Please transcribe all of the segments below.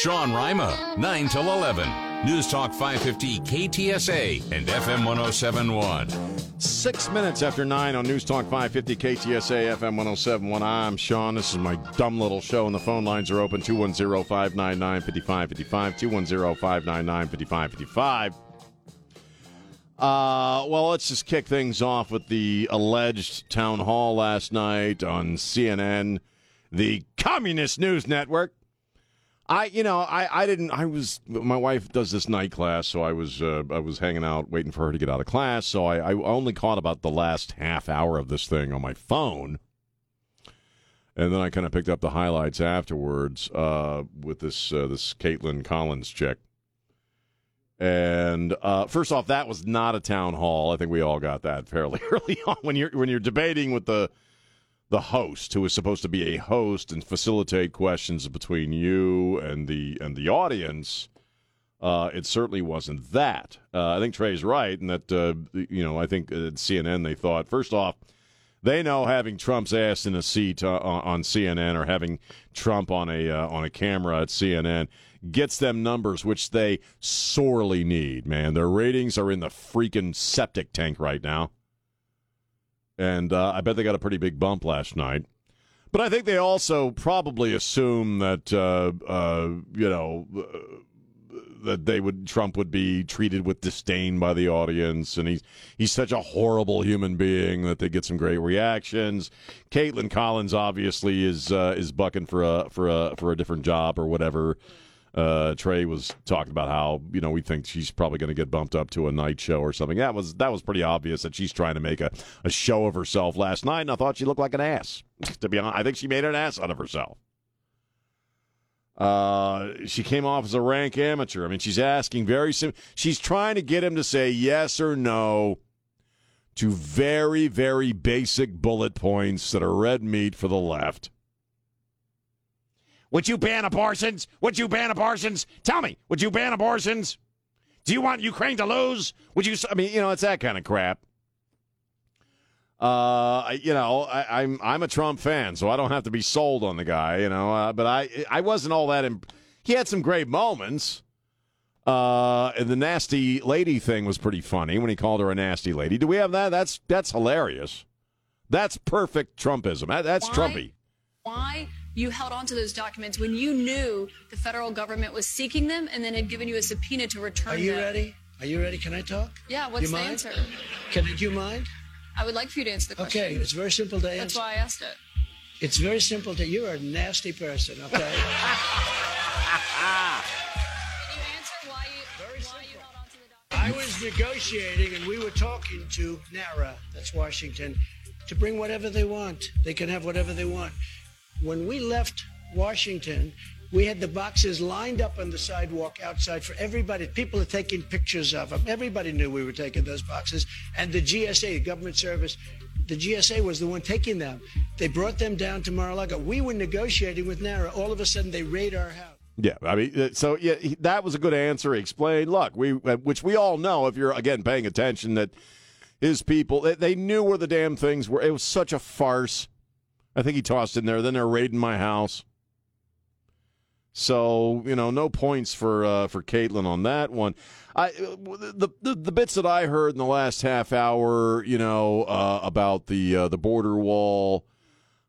Sean Rima, 9 till 11. News Talk 550 KTSA and FM 1071. Six minutes after nine on News Talk 550 KTSA FM 1071. I'm Sean. This is my dumb little show, and the phone lines are open 210 599 5555. 210 599 5555. Uh, well, let's just kick things off with the alleged town hall last night on CNN, the Communist News Network. I, you know, I, I didn't. I was. My wife does this night class, so I was. Uh, I was hanging out, waiting for her to get out of class. So I, I only caught about the last half hour of this thing on my phone, and then I kind of picked up the highlights afterwards uh, with this uh, this Kaitlan Collins chick. And uh, first off, that was not a town hall. I think we all got that fairly early on when you're when you're debating with the the host, who is supposed to be a host and facilitate questions between you and the and the audience. Uh, it certainly wasn't that. Uh, I think Trey's right, and that uh, you know I think at CNN they thought first off they know having Trump's ass in a seat uh, on CNN or having Trump on a uh, on a camera at CNN gets them numbers which they sorely need. Man, their ratings are in the freaking septic tank right now and uh, I bet they got a pretty big bump last night. But I think they also probably assume that uh, uh, you know uh, that they would Trump would be treated with disdain by the audience, and he's he's such a horrible human being that they get some great reactions. Kaitlan Collins obviously is uh, is bucking for a for a for a different job or whatever uh, Trey was talking about how you know we think she's probably going to get bumped up to a night show or something. That was that was pretty obvious that she's trying to make a, a show of herself last night, and I thought she looked like an ass. to be honest, I think she made an ass out of herself. Uh, she came off as a rank amateur. I mean, she's asking very sim- She's trying to get him to say yes or no to very very basic bullet points that are red meat for the left. Would you ban abortions? Would you ban abortions? Tell me, would you ban abortions? Do you want Ukraine to lose? Would you? I mean, you know, it's that kind of crap. Uh, you know, I, am I'm, I'm a Trump fan, so I don't have to be sold on the guy, you know. Uh, but I I wasn't all that. Imp- he had some great moments. Uh, and the nasty lady thing was pretty funny when he called her a nasty lady. Do we have that? That's that's hilarious. That's perfect Trumpism. That, that's Why? Trumpy. Why you held on to those documents when you knew the federal government was seeking them and then had given you a subpoena to return them. Are you them. ready? Are you ready? Can I talk? Yeah, what's you the mind? answer? Can do you mind? I would like for you to answer the question. Okay, it's very simple to answer. That's why I asked it. It's very simple to. You're a nasty person. Okay. Can you answer why you, why you held on to the documents? I was negotiating, and we were talking to NARA, that's Washington, to bring whatever they want. They can have whatever they want. When we left Washington, we had the boxes lined up on the sidewalk outside for everybody. People are taking pictures of them. Everybody knew we were taking those boxes. And the GSA, the government service, the GSA was the one taking them. They brought them down to Mar-a-Lago. We were negotiating with NARA. All of a sudden, they raid our house. Yeah, I mean, uh, so yeah, that was a good answer. He explained, look, we, uh, which we all know if you're again paying attention, that his people they knew where the damn things were. It was such a farce. I think he tossed in there. Then they're raiding my house. So you know, no points for uh, for Kaitlan on that one. I the, the the bits that I heard in the last half hour, you know, uh, about the uh, the border wall.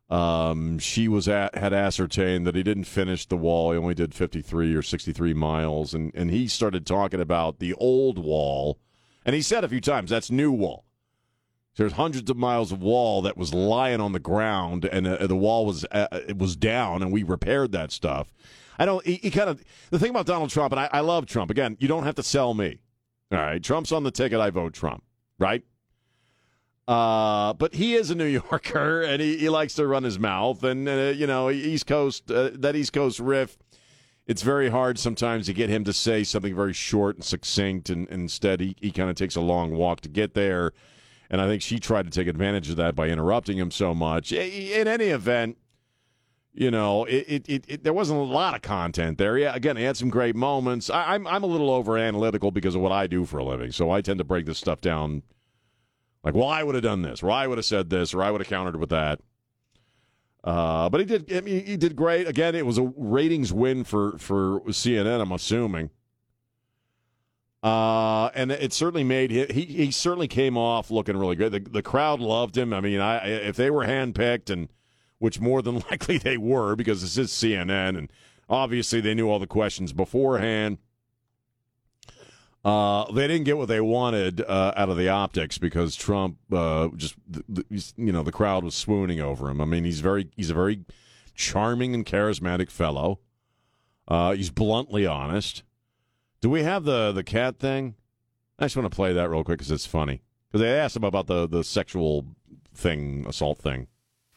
Um, she was at, had ascertained that he didn't finish the wall. He only did 53 or 63 miles. And, and he started talking about the old wall. And he said a few times, that's new wall. There's hundreds of miles of wall that was lying on the ground, and uh, the wall was uh, it was down, and we repaired that stuff. I don't. He, he kind of the thing about Donald Trump, and I, I love Trump. Again, you don't have to sell me. All right, Trump's on the ticket. I vote Trump. Right. Uh, but he is a New Yorker, and he, he likes to run his mouth. And uh, you know, East Coast uh, that East Coast riff. It's very hard sometimes to get him to say something very short and succinct, and, and instead he, he kind of takes a long walk to get there. And I think she tried to take advantage of that by interrupting him so much. In any event, you know, it, it, it, it there wasn't a lot of content there. Yeah, again, he had some great moments. I, I'm I'm a little over analytical because of what I do for a living, so I tend to break this stuff down. Like, well, I would have done this, or I would have said this, or I would have countered with that. Uh, but he did. I mean, he did great. Again, it was a ratings win for for CNN. I'm assuming. Uh, and it certainly made he, he he certainly came off looking really good. The, the crowd loved him. I mean, I if they were handpicked, and which more than likely they were because this is CNN, and obviously they knew all the questions beforehand. Uh, they didn't get what they wanted uh, out of the optics because Trump uh, just, you know, the crowd was swooning over him. I mean, he's very, he's a very charming and charismatic fellow. Uh, he's bluntly honest. Do we have the the cat thing? I just want to play that real quick because it's funny. Because they asked him about the the sexual thing, assault thing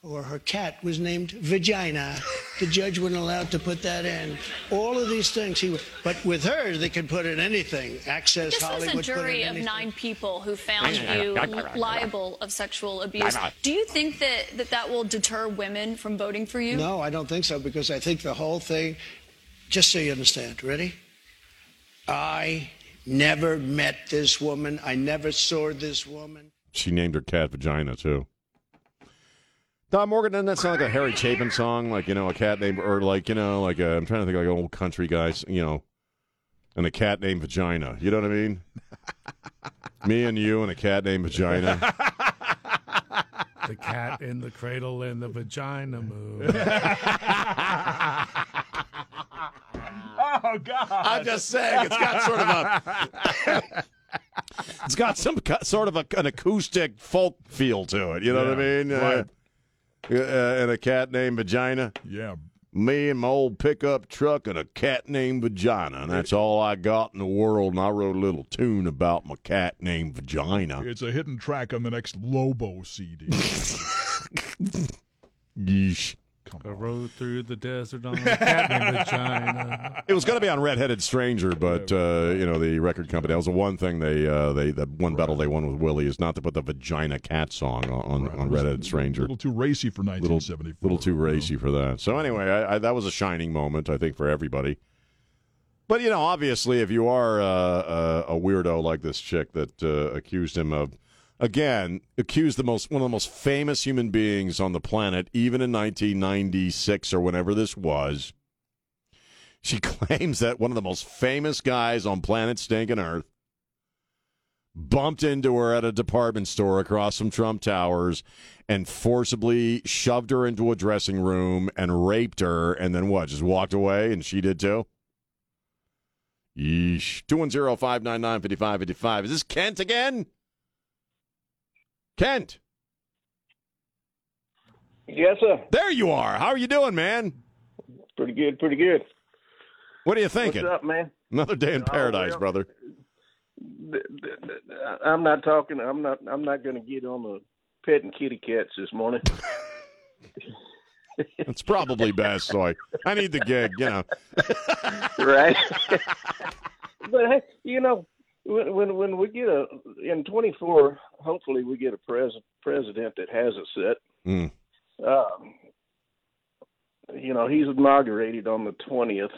or her cat was named Vagina. The judge wasn't allowed to put that in. All of these things he, but with her they could put in anything. Access this Hollywood. was a jury of nine people who found you liable of sexual abuse. Do you think that, that that will deter women from voting for you? No, I don't think so because I think the whole thing. Just so you understand, ready? I never met this woman. I never saw this woman. She named her cat Vagina too. Don Morgan, doesn't that sound like a Harry Chapin song? Like, you know, a cat named, or like, you know, like, i am trying to think like an old country guys, you know, and a cat named Vagina. You know what I mean? Me and you and a cat named Vagina. the cat in the cradle and the vagina move. God. I'm just saying, it's got sort of a. it's got some sort of a, an acoustic folk feel to it. You know yeah, what I mean? Right. Uh, uh, and a cat named Vagina. Yeah. Me and my old pickup truck and a cat named Vagina. And that's all I got in the world. And I wrote a little tune about my cat named Vagina. It's a hidden track on the next Lobo CD. Yeesh. I rode through the desert on a cat named Vagina. It was going to be on Redheaded Stranger, but uh, you know the record company. That was the one thing they uh, they that one right. battle they won with Willie is not to put the Vagina Cat song on right. on Redheaded Stranger. A little too racy for 1974. Little, little too racy for that. So anyway, I, I, that was a shining moment I think for everybody. But you know, obviously, if you are uh, uh a weirdo like this chick that uh, accused him of again accused the most one of the most famous human beings on the planet, even in 1996 or whenever this was. She claims that one of the most famous guys on planet stinking Earth bumped into her at a department store across from Trump Towers and forcibly shoved her into a dressing room and raped her, and then what? Just walked away, and she did too. Yeesh. 210 599 5555. Is this Kent again? Kent. Yes, sir. There you are. How are you doing, man? Pretty good, pretty good. What are you thinking? What's up, man? Another day in oh, paradise, oh, well, brother. I'm not talking. I'm not. I'm not going to get on the pet and kitty cats this morning. It's probably best. So I, I need the gig, you know. right. but hey, you know, when when when we get a in 24, hopefully we get a pres- president that has a set. Mm. Um, you know, he's inaugurated on the 20th.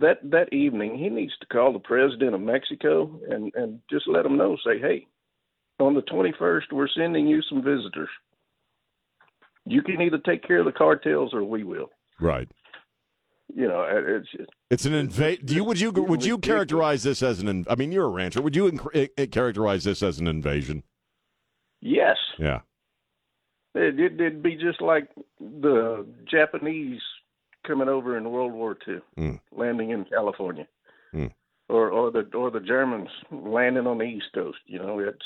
That that evening, he needs to call the president of Mexico and and just let him know. Say, hey, on the 21st, we're sending you some visitors. You can either take care of the cartels or we will. Right you know, it's just, it's an invade. Do you would you would you characterize this as an? I mean, you're a rancher. Would you inc- characterize this as an invasion? Yes. Yeah. It, it, would be just like the Japanese coming over in World War II, mm. landing in California, mm. or or the or the Germans landing on the East Coast. You know, it's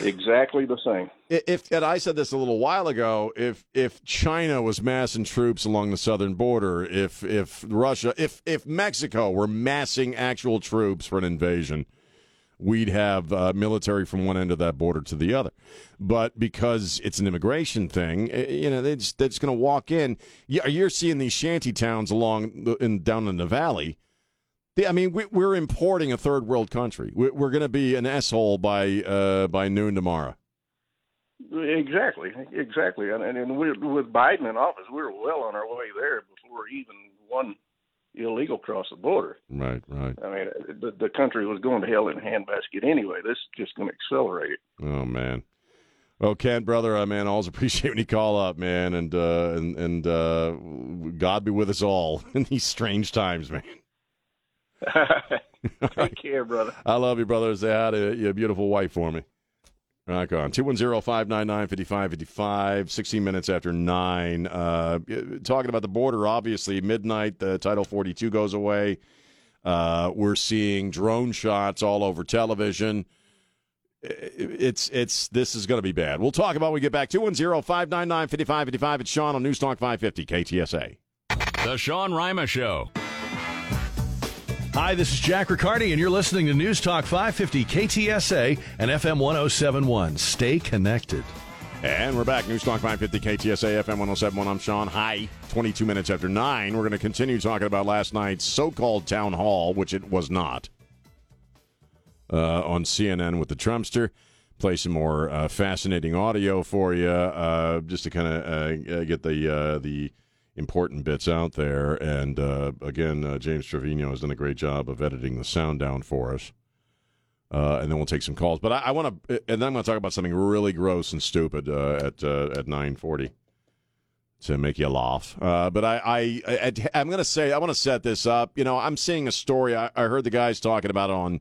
Exactly the same. If and I said this a little while ago, if if China was massing troops along the southern border, if if Russia, if if Mexico were massing actual troops for an invasion, we'd have uh, military from one end of that border to the other. But because it's an immigration thing, eh, you know, they're just, they're just going to walk in. You're seeing these shanty towns along the, in down in the valley I mean, we, are importing a third world country. We're going to be an asshole by uh, by noon tomorrow. Exactly, exactly, and and we, with Biden in office, we are well on our way there before even one illegal across the border. Right, right. I mean, the, the country was going to hell in a handbasket anyway. This is just going to accelerate it. Oh man. Oh, Ken, brother, uh, man, always appreciate when you call up, man, and uh, and and uh, God be with us all in these strange times, man. Take care, brother. I love you, brother. Say hi to your beautiful wife for me. Rock on. 210-599-5555, 16 minutes after 9. Uh, talking about the border, obviously, midnight, the Title 42 goes away. Uh, we're seeing drone shots all over television. It's it's this is going to be bad. We'll talk about when we get back. 210-599-5555. It's Sean on News Talk 550 KTSA. The Sean Rima Show. Hi, this is Jack Riccardi, and you're listening to News Talk 550 KTSA and FM 1071. Stay connected. And we're back. News Talk 550 KTSA FM 1071. I'm Sean. Hi. 22 minutes after 9. We're going to continue talking about last night's so called town hall, which it was not, uh, on CNN with the Trumpster. Play some more uh, fascinating audio for you uh, just to kind of uh, get the uh, the important bits out there. And uh, again, uh, James Trevino has done a great job of editing the sound down for us. Uh, and then we'll take some calls. But I, I want to, and then I'm going to talk about something really gross and stupid uh, at uh, at 9:40 to make you laugh. Uh, but I, I, I am going to say I want to set this up. You know, I'm seeing a story. I, I heard the guys talking about on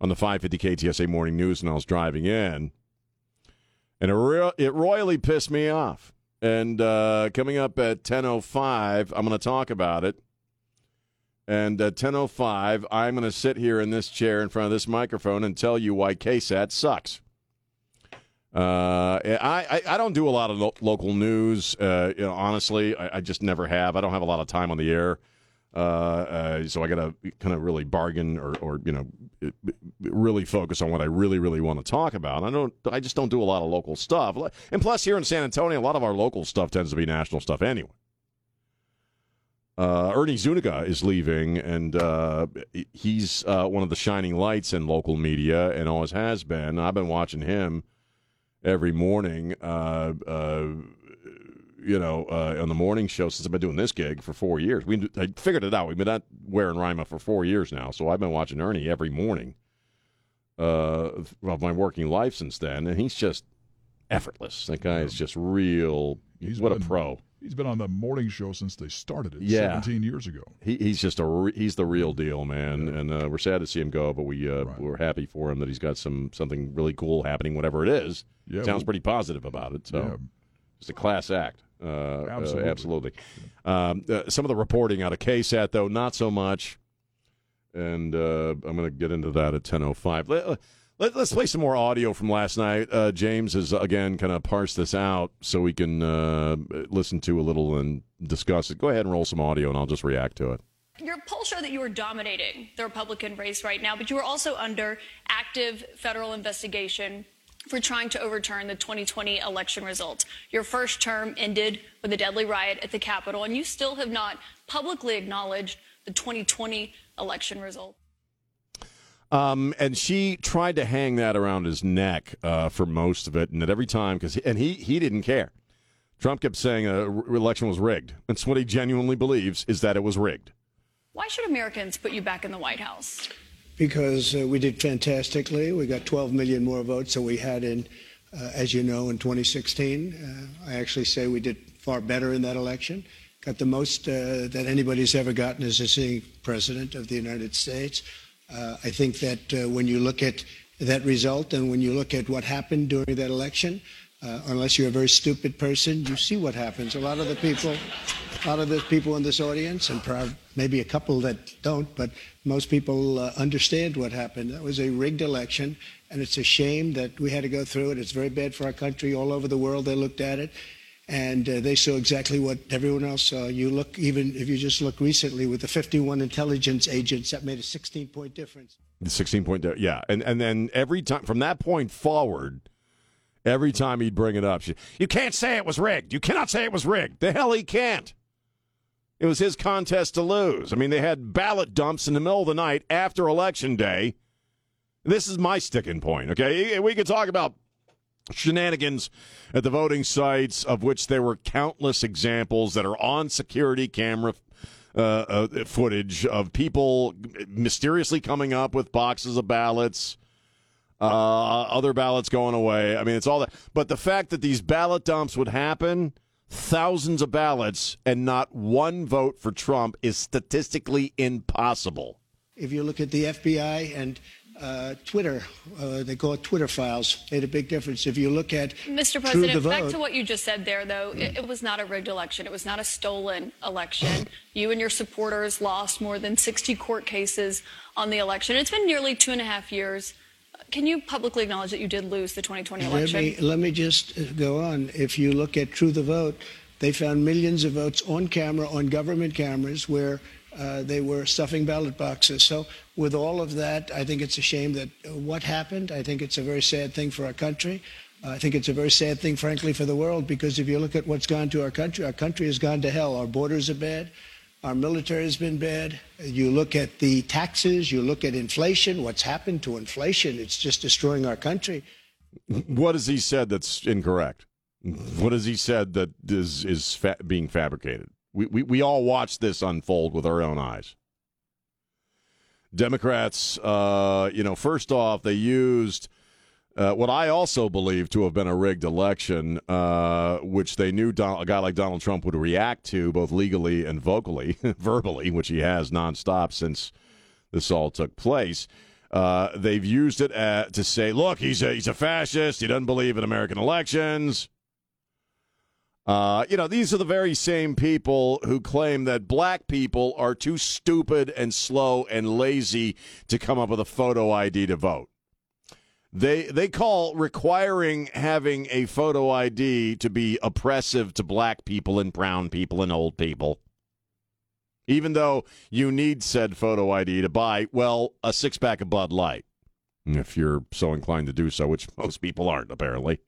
on the 550 KTSA Morning News, and I was driving in, and it, re- it royally pissed me off. And uh, coming up at 10.05, I'm going to talk about it. And at 10.05, I'm going to sit here in this chair in front of this microphone and tell you why KSAT sucks. Uh, I, I, don't do a lot of lo- local news. Uh, you know, honestly, I, I, just never have. I don't have a lot of time on the air. Uh, uh so I got to kind of really bargain or, or, you know, really focus on what I really, really want to talk about. I don't, I just don't do a lot of local stuff. And plus, here in San Antonio, a lot of our local stuff tends to be national stuff anyway. Uh, Ernie Zuniga is leaving, and uh, he's uh, one of the shining lights in local media, and always has been. I've been watching him every morning. Uh, uh, you know, uh, on the morning show since I've been doing this gig for four years. We I figured it out. We've been not wearing Rima for four years now, so I've been watching Ernie every morning of my working life since then, and he's just effortless. That guy is just real. He's what been, a pro. He's been on the morning show since they started it yeah. 17 years ago. He, he's just a re, he's the real deal, man. Yeah. And uh, we're sad to see him go, but we uh, right. we're happy for him that he's got some something really cool happening, whatever it is. Yeah, Sounds well, pretty positive about it. So, yeah. just a class act. Uh, absolutely. Uh, absolutely. Um, uh, some of the reporting out of KSAT, though, not so much. And uh, I'm going to get into that at 10.05. Let, let, us play some more audio from last night. Uh, James has again kind of parsed this out so we can uh, listen to a little and discuss it. Go ahead and roll some audio, and I'll just react to it. Your polls show that you are dominating the Republican race right now, but you are also under active federal investigation for trying to overturn the 2020 election results. Your first term ended with a deadly riot at the Capitol, and you still have not publicly acknowledged the 2020 election result. Um, and she tried to hang that around his neck uh, for most of it, and at every time, because and he he didn't care. Trump kept saying the uh, election was rigged. That's what he genuinely believes is that it was rigged. Why should Americans put you back in the White House? Because uh, we did fantastically. We got 12 million more votes than we had in, uh, as you know, in 2016. Uh, I actually say we did far better in that election. Got the most uh, that anybody's ever gotten as a sitting president of the United States. Uh, I think that uh, when you look at that result and when you look at what happened during that election, uh, unless you're a very stupid person, you see what happens. A lot of the people, a lot of the people in this audience, and maybe a couple that don't, but most people uh, understand what happened. That was a rigged election, and it's a shame that we had to go through it. It's very bad for our country. All over the world, they looked at it, and uh, they saw exactly what everyone else saw. You look, even if you just look recently with the 51 intelligence agents, that made a 16 point difference. The 16 point, yeah, and and then every time from that point forward, every time he'd bring it up, she, you can't say it was rigged. You cannot say it was rigged. The hell he can't. It was his contest to lose. I mean, they had ballot dumps in the middle of the night after election day. This is my sticking point. Okay, we could talk about shenanigans at the voting sites, of which there were countless examples that are on security camera uh, uh, footage of people mysteriously coming up with boxes of ballots. Uh, other ballots going away. I mean, it's all that. But the fact that these ballot dumps would happen, thousands of ballots, and not one vote for Trump is statistically impossible. If you look at the FBI and uh, Twitter, uh, they call it Twitter files, made a big difference. If you look at Mr. President, back to what you just said there, though, it, it, was not a rigged election. It was not a stolen election. You and your supporters lost more than 60 court cases on the election. It's been nearly two and a half years. Can you publicly acknowledge that you did lose the 2020 election? Let me, let me just uh, go on. If you look at True the Vote, they found millions of votes on camera, on government cameras, where uh, they were stuffing ballot boxes. So, with all of that, I think it's a shame that uh, what happened. I think it's a very sad thing for our country. Uh, I think it's a very sad thing, frankly, for the world, because if you look at what's gone to our country, our country has gone to hell. Our borders are bad. Our military has been bad. You look at the taxes, you look at inflation, what's happened to inflation, it's just destroying our country. What has he said that's incorrect? What has he said that is, is fa- being fabricated? We, we, we all watched this unfold with our own eyes. Democrats, uh, you know, first off, they used uh, what I also believe to have been a rigged election, uh, which they knew Don- a guy like Donald Trump would react to both legally and vocally, verbally, which he has nonstop since this all took place. Uh, they've used it at, to say, look, he's a, he's a fascist. He doesn't believe in American elections. Uh, you know, these are the very same people who claim that black people are too stupid and slow and lazy to come up with a photo ID to vote. They they call requiring having a photo ID to be oppressive to black people and brown people and old people. Even though you need said photo ID to buy, well, a six pack of Bud Light, if you're so inclined to do so, which most people aren't, apparently.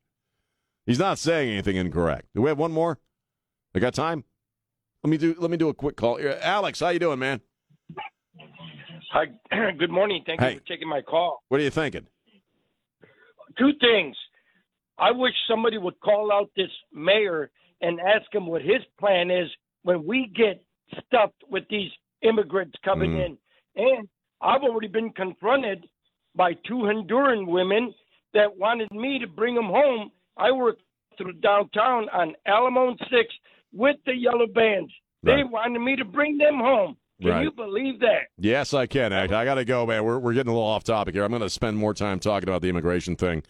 He's not saying anything incorrect. Do we have one more? I got time? Let me do let me do a quick call. Alex, how you doing, man? Hi. Good morning. Thank hey. you for taking my call. What are you thinking? Two things. I wish somebody would call out this mayor and ask him what his plan is when we get stuffed with these immigrants coming mm. in. And I've already been confronted by two Honduran women that wanted me to bring them home. I work through downtown on Alamo 6 with the yellow bands. Right. They wanted me to bring them home. Can right. you believe that? Yes, I can. I, I got to go, man. We're, we're getting a little off topic here. I'm going to spend more time talking about the immigration thing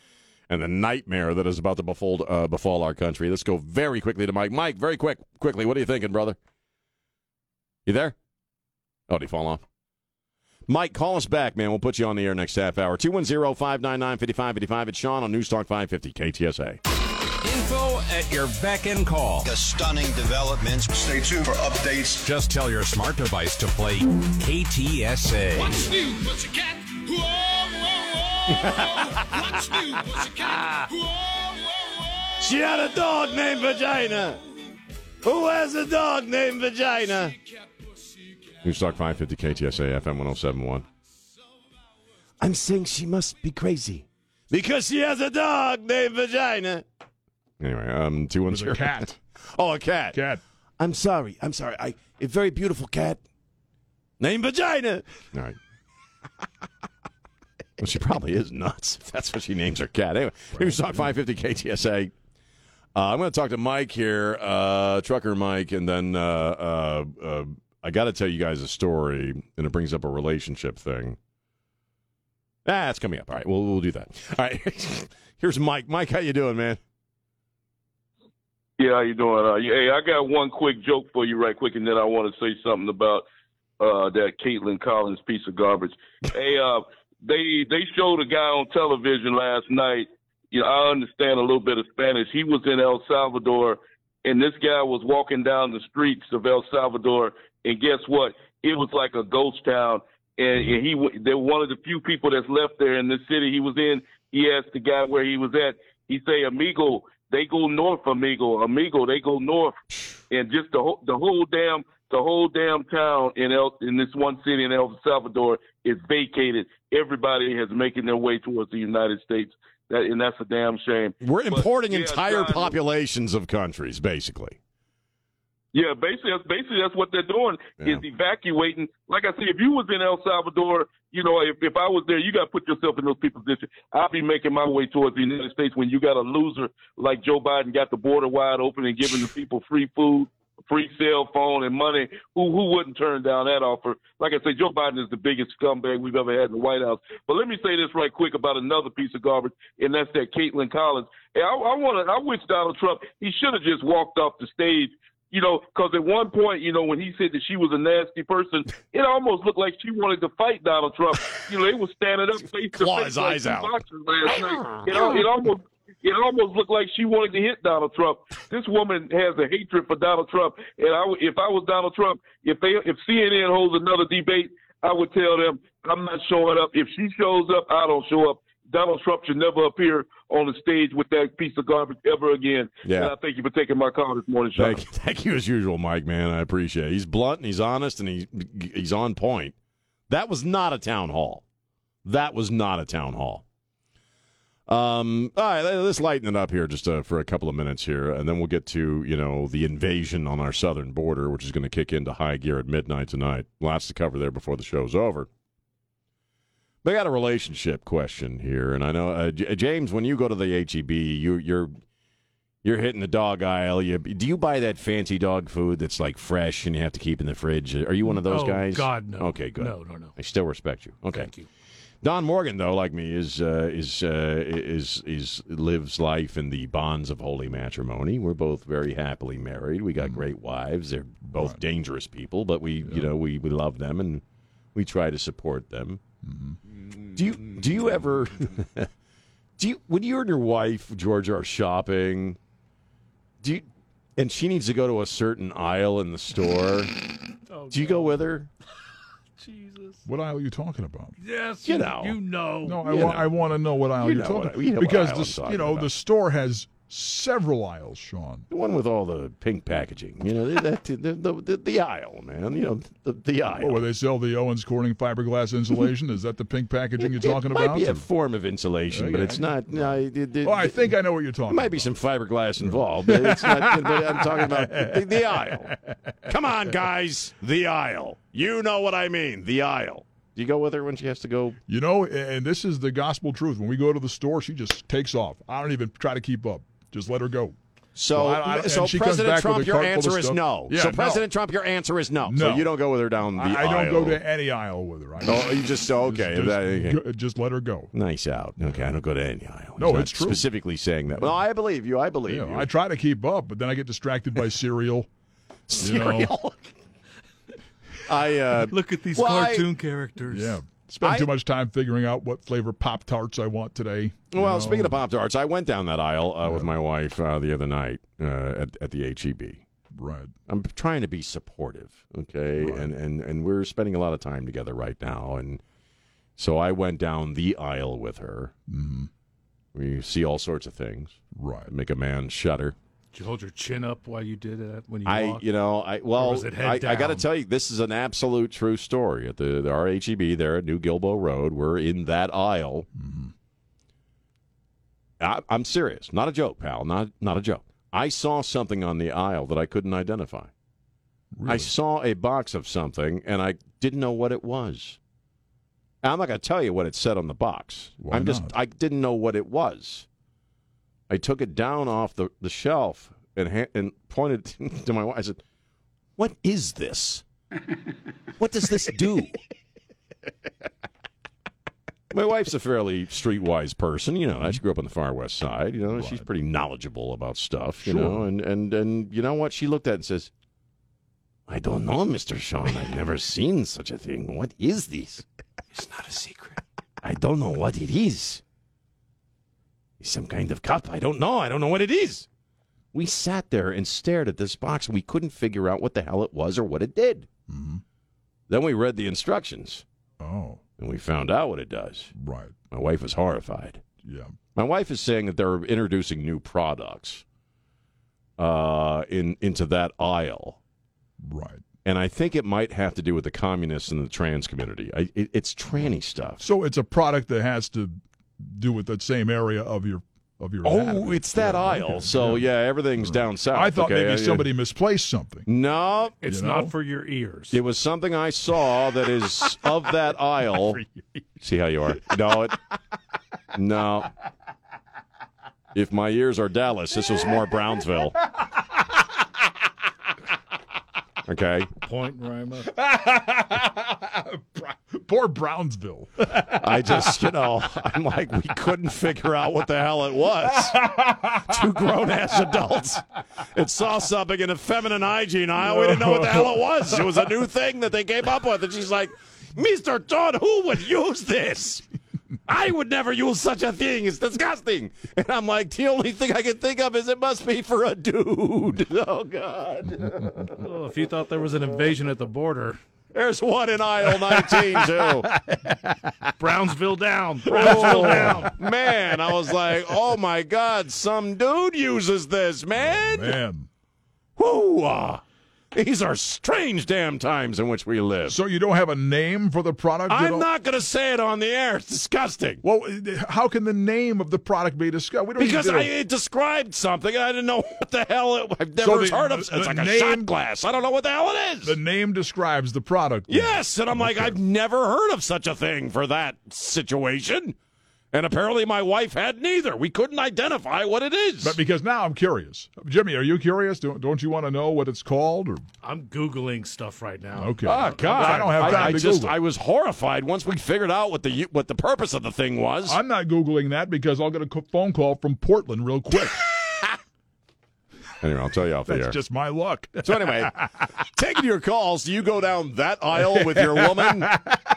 and the nightmare that is about to befall, uh, befall our country. Let's go very quickly to Mike. Mike, very quick, quickly. What are you thinking, brother? You there? Oh, did he fall off? Mike, call us back, man. We'll put you on the air next half hour. 210 599 5555. It's Sean on News Talk 550 KTSA. Info at your beck and call. A stunning developments. Stay tuned for updates. Just tell your smart device to play KTSA. What's new, pussycat? Whoa, whoa, whoa. What's new, pussycat? Whoa, whoa, whoa. She had a dog named Vagina. Who has a dog named Vagina? News Talk 550 KTSA FM 1071. I'm saying she must be crazy because she has a dog named Vagina. Anyway, um, two one zero. A cat. oh, a cat. Cat. I'm sorry. I'm sorry. I a very beautiful cat named Vagina. All right. well, she probably is nuts if that's what she names her cat. Anyway, right. News Talk 550 KTSA. Uh, I'm going to talk to Mike here, uh, Trucker Mike, and then uh, uh, uh I got to tell you guys a story, and it brings up a relationship thing. Ah, it's coming up. All right, we'll we'll do that. All right, here's Mike. Mike, how you doing, man? Yeah, how you doing? Uh, hey, I got one quick joke for you, right quick, and then I want to say something about uh, that Kaitlan Collins piece of garbage. hey, uh, they they showed a guy on television last night. You know, I understand a little bit of Spanish. He was in El Salvador, and this guy was walking down the streets of El Salvador, and guess what? It was like a ghost town. And, and he, they're one of the few people that's left there in the city he was in. He asked the guy where he was at. He say, "Amigo, they go north, amigo, amigo. They go north, and just the whole the whole damn the whole damn town in El in this one city in El Salvador is vacated. Everybody is making their way towards the United States, that, and that's a damn shame. We're importing but, yeah, entire populations of countries, basically. Yeah, basically, that's basically that's what they're doing is evacuating. Like I said, if you was in El Salvador, you know, if if I was there, you got to put yourself in those people's position. I'll be making my way towards the United States when you got a loser like Joe Biden got the border wide open and giving the people free food, free cell phone, and money. Who who wouldn't turn down that offer? Like I say, Joe Biden is the biggest scumbag we've ever had in the White House. But let me say this right quick about another piece of garbage, and that's that Kaitlan Collins. Hey, I, I want to. I wish Donald Trump he should have just walked off the stage you know, because at one point, you know, when he said that she was a nasty person, it almost looked like she wanted to fight Donald Trump. You know, they were standing up face to Claw face his like eyes out. boxers last night. It, it almost. It almost looked like she wanted to hit Donald Trump. This woman has a hatred for Donald Trump, and I, would- if I was Donald Trump, if they, if CNN holds another debate, I would tell them I'm not showing up. If she shows up, I don't show up. Donald Trump should never appear on the stage with that piece of garbage ever again. Yeah. And I thank you for taking my call this morning, Sean. Thank, thank you as usual, Mike. Man, I appreciate. it. He's blunt and he's honest and he he's on point. That was not a town hall. That was not a town hall. Um, all right, let- let's lighten it up here just uh, for a couple of minutes here, and then we'll get to you know the invasion on our southern border, which is going to kick into high gear at midnight tonight. Lots to cover there before the show's over. They got a relationship question here, and I know uh, J- James. When you go to the HEB, you, you're you're hitting the dog aisle. You, do you buy that fancy dog food that's like fresh and you have to keep in the fridge? Are you one of those Oh, guys? God, no. Okay, good. No, no, no. I still respect you. Okay. Thank you. Don Morgan, though, like me, is uh, is uh, is is lives life in the bonds of holy matrimony. We're both very happily married. We Mm-hmm. got great wives. They're both dangerous people, but we you know we, we love them and we try to support them. Mm-hmm. Do you do you ever do you when you and your wife Georgia are shopping? Do you and she needs to go to a certain aisle in the store? Oh, do you go with her? Jesus. What aisle are you talking about? Yes, You know. You know. No, I You want. I want to know what aisle You you're know talking what- you know what because aisle I'm talking you know about. the store has several aisles, Sean. The one with all the pink packaging. You know, that, the, the, the, the aisle, man. You know, the, the aisle. Oh, where they sell the Owens Corning fiberglass insulation? Is that the pink packaging you're talking it might about? be a form of insulation, but it's not. No, it, it, oh, I think I know what you're there talking might be some fiberglass involved, but it's not. but I'm talking about the, the aisle. Come on, guys, the aisle. You know what I mean, the aisle. Do you go with her when she has to go? You know, and this is the gospel truth. When we go to the store, she just takes off. I don't even try to keep up. Just let her go. So, I- I- so and she comes President Trump, your cart full of answer is no. Yeah, so no. President Trump, your answer is no. No. So you don't go with her down the I, I aisle. don't go to any aisle with her. I Oh, you just okay. Just, that- okay. go- just let her go. Nice out. Okay, I don't go to any aisle. No, not it's true. Specifically saying that. Well, I believe you. I believe You you. I try to keep up, but then I get distracted by cereal. you. Cereal. I uh, Look at these well, I- cartoon characters. Yeah. Spend too much time figuring out what flavor Pop Tarts I want today. Well, know. speaking of Pop Tarts, I went down that aisle uh, with my wife uh, the other night uh, at, at the HEB. Right. I'm trying to be supportive, okay, Right. and, and and we're spending a lot of time together right now, and so I went down the aisle with her. Mm-hmm. We see all sorts of things, Right. make a man shudder. Did you hold your chin up while you did that when you I, walked? you know, I well, was it head I, I got to tell you, this is an absolute true story. At the, the our HEB there at New Guilbeau Road, we're in that aisle. Mm-hmm. I, I'm serious, not a joke, pal, not not a joke. I saw something on the aisle that I couldn't identify. I saw a box of something, and I didn't know what it was. I'm not going to tell you what it said on the box. Why I'm just. I didn't know what it was. I took it down off the, the shelf and ha- and pointed to my wife. I said, "What is this? What does this do?" my wife's a fairly streetwise person, you know. She grew up on the far west side, you know. She's pretty knowledgeable about stuff, you Sure. know. And and and you know what? She looked at it and says, "I don't know, Mister Sean. I've never seen such a thing. What is this?" It's not a secret. I don't know what it is. Some kind of cup. I don't know. I don't know what it is. We sat there and stared at this box. We couldn't figure out what the hell it was or what it did. Mhm. Then we read the instructions Oh, and we found out what it does. right. My wife was horrified. Yeah. My wife is saying that they're introducing new products uh, in into that aisle, Right. and I think it might have to do with the communists and the trans community. I, it, it's tranny stuff. So it's a product that has to do with that same area of your of your. hat. Oh, it's that Yeah, aisle. okay, So yeah, everything's down south. I thought okay? maybe Yeah, somebody misplaced something. No, It's You know? not for your ears. it was something I saw that is of that aisle. See how you are? No, it. No. If my ears are Dallas, this was more Brownsville. Okay. Point Rima. Poor Brownsville. I just, you know, I'm like, we couldn't figure out what the hell it was. Two grown ass adults. It saw something in a feminine hygiene aisle. We didn't know what the hell it was. It was a new thing that they came up with. And she's like, Mr. Todd, who would use this? I would never use such a thing. It's disgusting. And I'm like, the only thing I can think of is it must be for a dude. Oh, God. Oh, if you thought there was an invasion at the border, There's one in aisle 19, too. Brownsville down. Brownsville down. Oh, man, I was like, oh my God, some dude uses this, man. Man. Whoo, uh, these are strange damn times in which we live. So you don't have a name for the product? I'm not going to say it on the air. It's disgusting. Well, uh, how can the name of the product be discussed? We don't Because I, it described something. I didn't know what the hell it I've never So the- heard of. It's the like a name- shot glass. I don't know what the hell it is. The name describes the product. Yes, and I'm like, I've never heard of such a thing for that situation. And apparently my wife had neither. We couldn't identify what it is. But because now I'm curious. Jimmy, are you curious? Don't, don't you want to know what it's called? Or I'm Googling stuff right now. Okay. Oh God! I don't have time I, to just Google. I was horrified once we figured out what the what the purpose of the thing was. I'm not Googling that because I'll get a phone call from Portland real quick. anyway, I'll tell you off the That's air. just my luck. So anyway, taking your calls. Do you go down that aisle with your woman?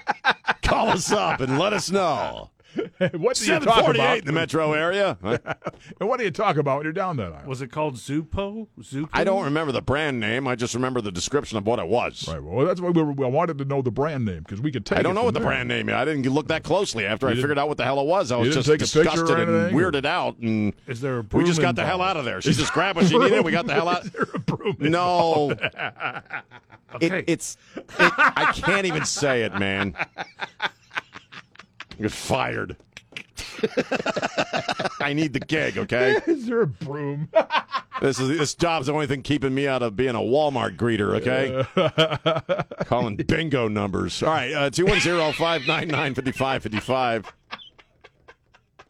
Call us up and let us know. what do you talk about? in the metro area. and what do you talk about when you're down that aisle? Was it called Zupo? Zupo? I don't remember the brand name. I just remember the description of what it was. Right. Well, that's why we, were, we wanted to know the brand name because we could take. I don't it know from what the brand name is. I didn't look that closely after You I figured out what the hell it was. I was just take a picture or disgusted and anything, or- weirded out. And Is there a we just got the hell out of there. She just grabbed what she needed. We got the hell out. No, Okay. it, it's. It, I can't even say it, man. Get fired. I need the gig, okay? Is there a broom? This is this job's the only thing keeping me out of being a Walmart greeter, okay? Calling bingo numbers. All right, uh, 210-599-5555.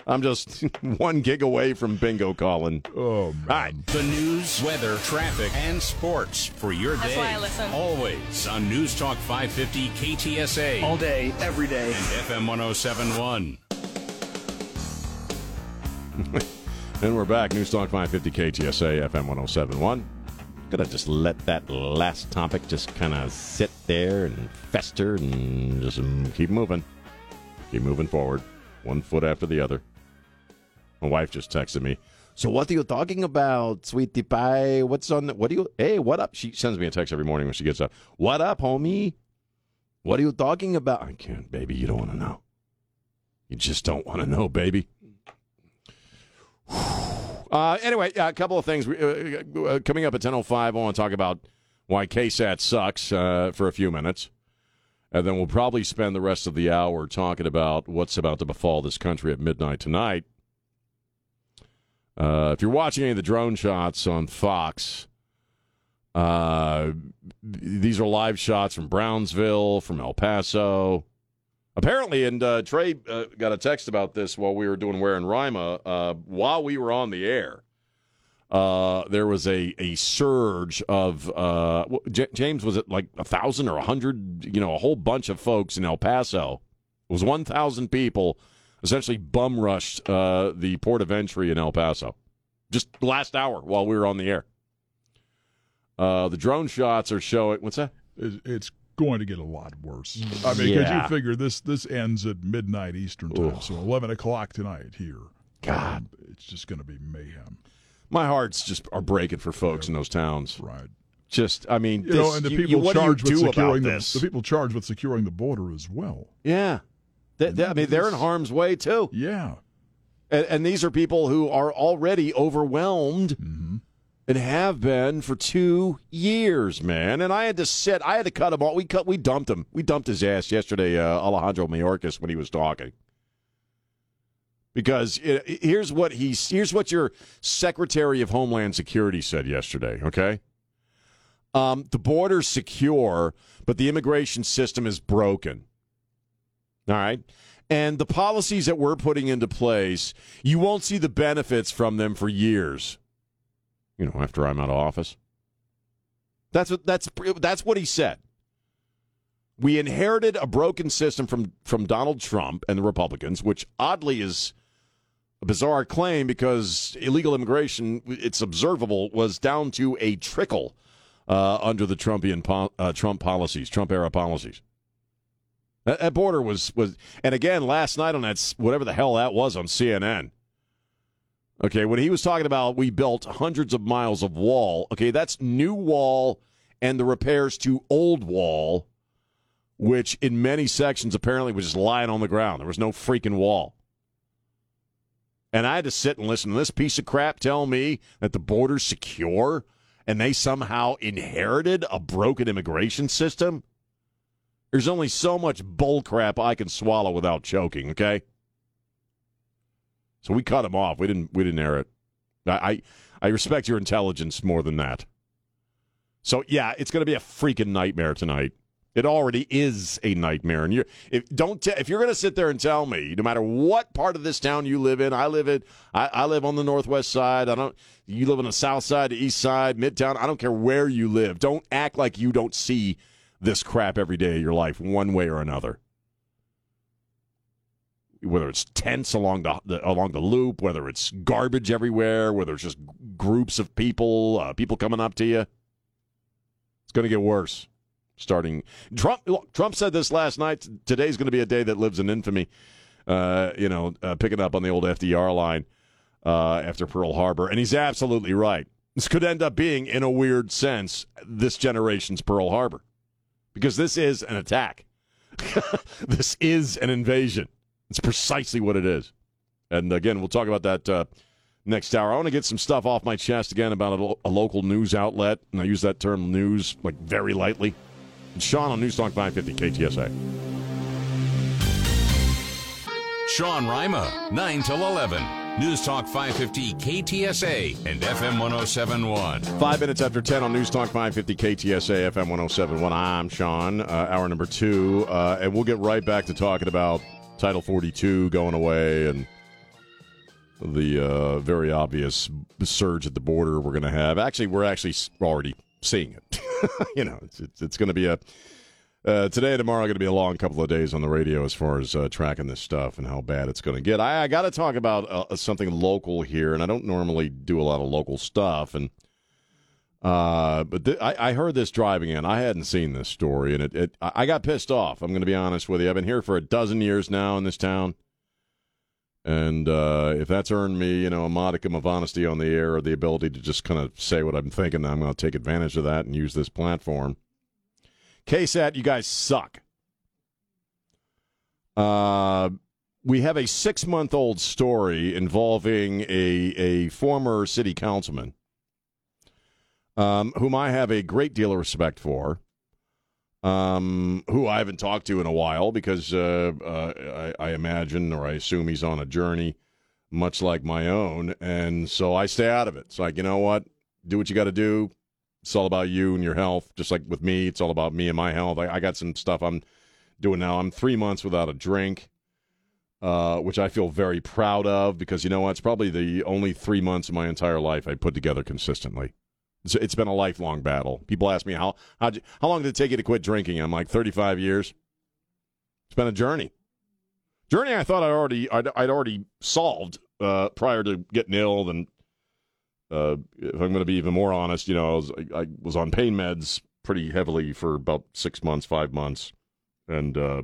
I'm just one gig away from bingo calling. Oh, man. All right. The news, weather, traffic, and sports for your That's day. why I listen. Always on News Talk 550 KTSA All day, every day. and FM 1071. And we're back. News Talk 550 KTSA FM 1071. Gonna just let that last topic just kind of sit there and fester and just keep moving. Keep moving forward, one foot after the other. My wife just texted me. So what are you talking about, sweetie pie? What's on? What do you? Hey, what up? She sends me a text every morning when she gets up. What up, homie? What are you talking about? I can't, baby. You don't want to know. You just don't want to know, baby. Uh, anyway, a couple of things uh, uh, coming up at ten oh five. I want to talk about why KSAT sucks uh, for a few minutes, and then we'll probably spend the rest of the hour talking about what's about to befall this country at midnight tonight. Uh, if you're watching any of the drone shots on Fox, uh, these are live shots from Brownsville, from El Paso. Apparently, and uh, Trey uh, got a text about this while we were doing Ware and Rima. Uh, while we were on the air, uh, there was a, a surge of J- James was it like a thousand or a hundred? You know, a whole bunch of folks in El Paso. It was one thousand people, essentially bum rushed uh, the port of entry in El Paso, just last hour while we were on the air. Uh, the drone shots are showing. What's that? It's, going to get a lot worse. I mean, because Yeah. you figure this this ends at midnight Eastern time, so eleven o'clock tonight here. God. Um, it's just going to be mayhem. My hearts just are breaking for folks in those towns. Right. Just, I mean, You know, and the people you- you charged with securing the, this? the people charged with securing the border as well. Yeah. They- they- I mean, they're in harm's way too. Yeah. And, and these are people who are already overwhelmed Mm-hmm. and have been for two years, man. And I had to sit, I had to cut him off. We cut, we dumped him. We dumped his ass yesterday, uh, Alejandro Mayorkas, when he was talking. because uh, here's what he's here's what your Secretary of Homeland Security said yesterday. Okay, um, the border's secure, but the immigration system is broken. All right. And the policies that we're putting into place, you won't see the benefits from them for years. You know, after I'm out of office. That's what that's that's what he said. We inherited a broken system from from Donald Trump and the Republicans, which oddly is a bizarre claim because illegal immigration, it's observable, was down to a trickle uh, under the Trumpian po- uh, Trump policies, Trump era policies. That, border was was, and again last night on that whatever the hell that was on CNN. Okay, when he was talking about we built hundreds of miles of wall. Okay, that's new wall and the repairs to old wall, which in many sections apparently was just lying on the ground. There was no freaking wall. And I had to sit and listen to this piece of crap tell me that the border's secure and they somehow inherited a broken immigration system. There's only so much bull crap I can swallow without choking, okay? So we cut him off. We didn't we didn't air it. I I, I respect your intelligence more than that. So yeah, it's going to be a freaking nightmare tonight. It already is a nightmare, and you if don't t- if you're going to sit there and tell me, no matter what part of this town you live in, I live in I, I live on the northwest side. I don't. You live on the south side, the east side, midtown. I don't care where you live. Don't act like you don't see this crap every day of your life, one way or another. Whether it's tents along the, the along the loop, whether it's garbage everywhere, whether it's just groups of people, uh, people coming up to you. It's going to get worse. Starting Trump. Trump said this last night. Today's going to be a day that lives in infamy. Uh, you know, uh, picking up on the old FDR line uh, after Pearl Harbor, and he's absolutely right. This could end up being, in a weird sense, this generation's Pearl Harbor, because this is an attack. this is an invasion. It's precisely what it is. And again, we'll talk about that uh, next hour. I want to get some stuff off my chest again about a, lo- a local news outlet, and I use that term news like very lightly. It's Sean on News Talk 550 KTSA. Sean Rima, 9 till 11. News Talk 550 KTSA and FM 1071. Five minutes after 10 on News Talk 550 KTSA FM 1071. I'm Sean, uh, hour number two. Uh, and we'll get right back to talking about Title 42 going away and the uh, very obvious surge at the border we're going to have. Actually, we're actually already seeing it. you know, it's, it's, it's going to be a. Uh, today and tomorrow going to be a long couple of days on the radio as far as uh, tracking this stuff and how bad it's going to get. I, I got to talk about uh, something local here, and I don't normally do a lot of local stuff, and uh, but th- I, I heard this driving in. I hadn't seen this story, and it, it I I got pissed off. I'm going to be honest with you. I've been here for a dozen years now in this town, and uh, if that's earned me, you know, a modicum of honesty on the air or the ability to just kind of say what I'm thinking, I'm going to take advantage of that and use this platform. KSAT, you guys suck. Uh, we have a six month old story involving a, a former city councilman um, whom I have a great deal of respect for, um, who I haven't talked to in a while because uh, uh, I, I imagine or I assume he's on a journey much like my own. And so I stay out of it. It's like, you know what? Do what you got to do. It's all about you and your health. Just like with me, it's all about me and my health. I, I got some stuff I'm doing now. I'm three months without a drink, uh, which I feel very proud of because you know what? It's probably the only three months of my entire life I put together consistently. It's, it's been a lifelong battle. People ask me how how how long did it take you to quit drinking? I'm like 35 years. It's been a journey. Journey I thought I already I'd, I'd already solved uh, prior to getting ill and uh, if I'm going to be even more honest, you know, I was, I, I was on pain meds pretty heavily for about six months, five months, and uh,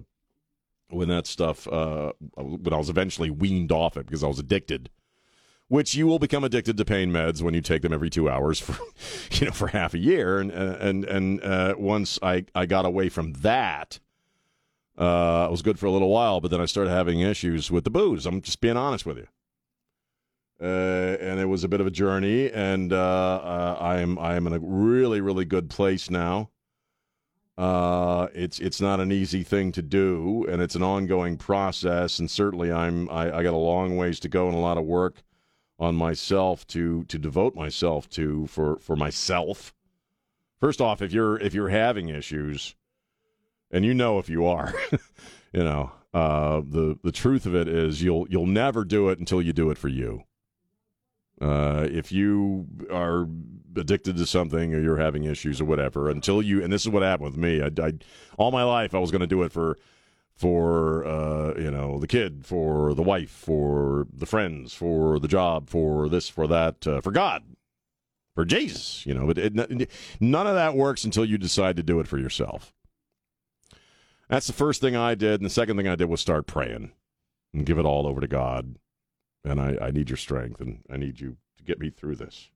when that stuff, uh, when I was eventually weaned off it because I was addicted, which you will become addicted to pain meds when you take them every two hours for, you know, for half a year, and and and uh, once I I got away from that. Uh, it was good for a little while, but then I started having issues with the booze. I'm just being honest with you uh, and it was a bit of a journey. And uh, uh, I am I am in a really really good place now. Uh, it's it's not an easy thing to do, and it's an ongoing process. And certainly, I'm I, I got a long ways to go and a lot of work on myself to to devote myself to for for myself. First off, if you're if you're having issues, and you know if you are, you know uh, the the truth of it is you'll you'll never do it until you do it for you. Uh, if you are addicted to something or you're having issues or whatever, until you and this is what happened with me. I, I all my life I was going to do it for for uh, you know the kid, for the wife, for the friends, for the job, for this, for that, uh, for God, for Jesus. You know, but it, none of that works until you decide to do it for yourself. That's the first thing I did, and the second thing I did was start praying and give it all over to God. And I, I need your strength, and I need you to get me through this.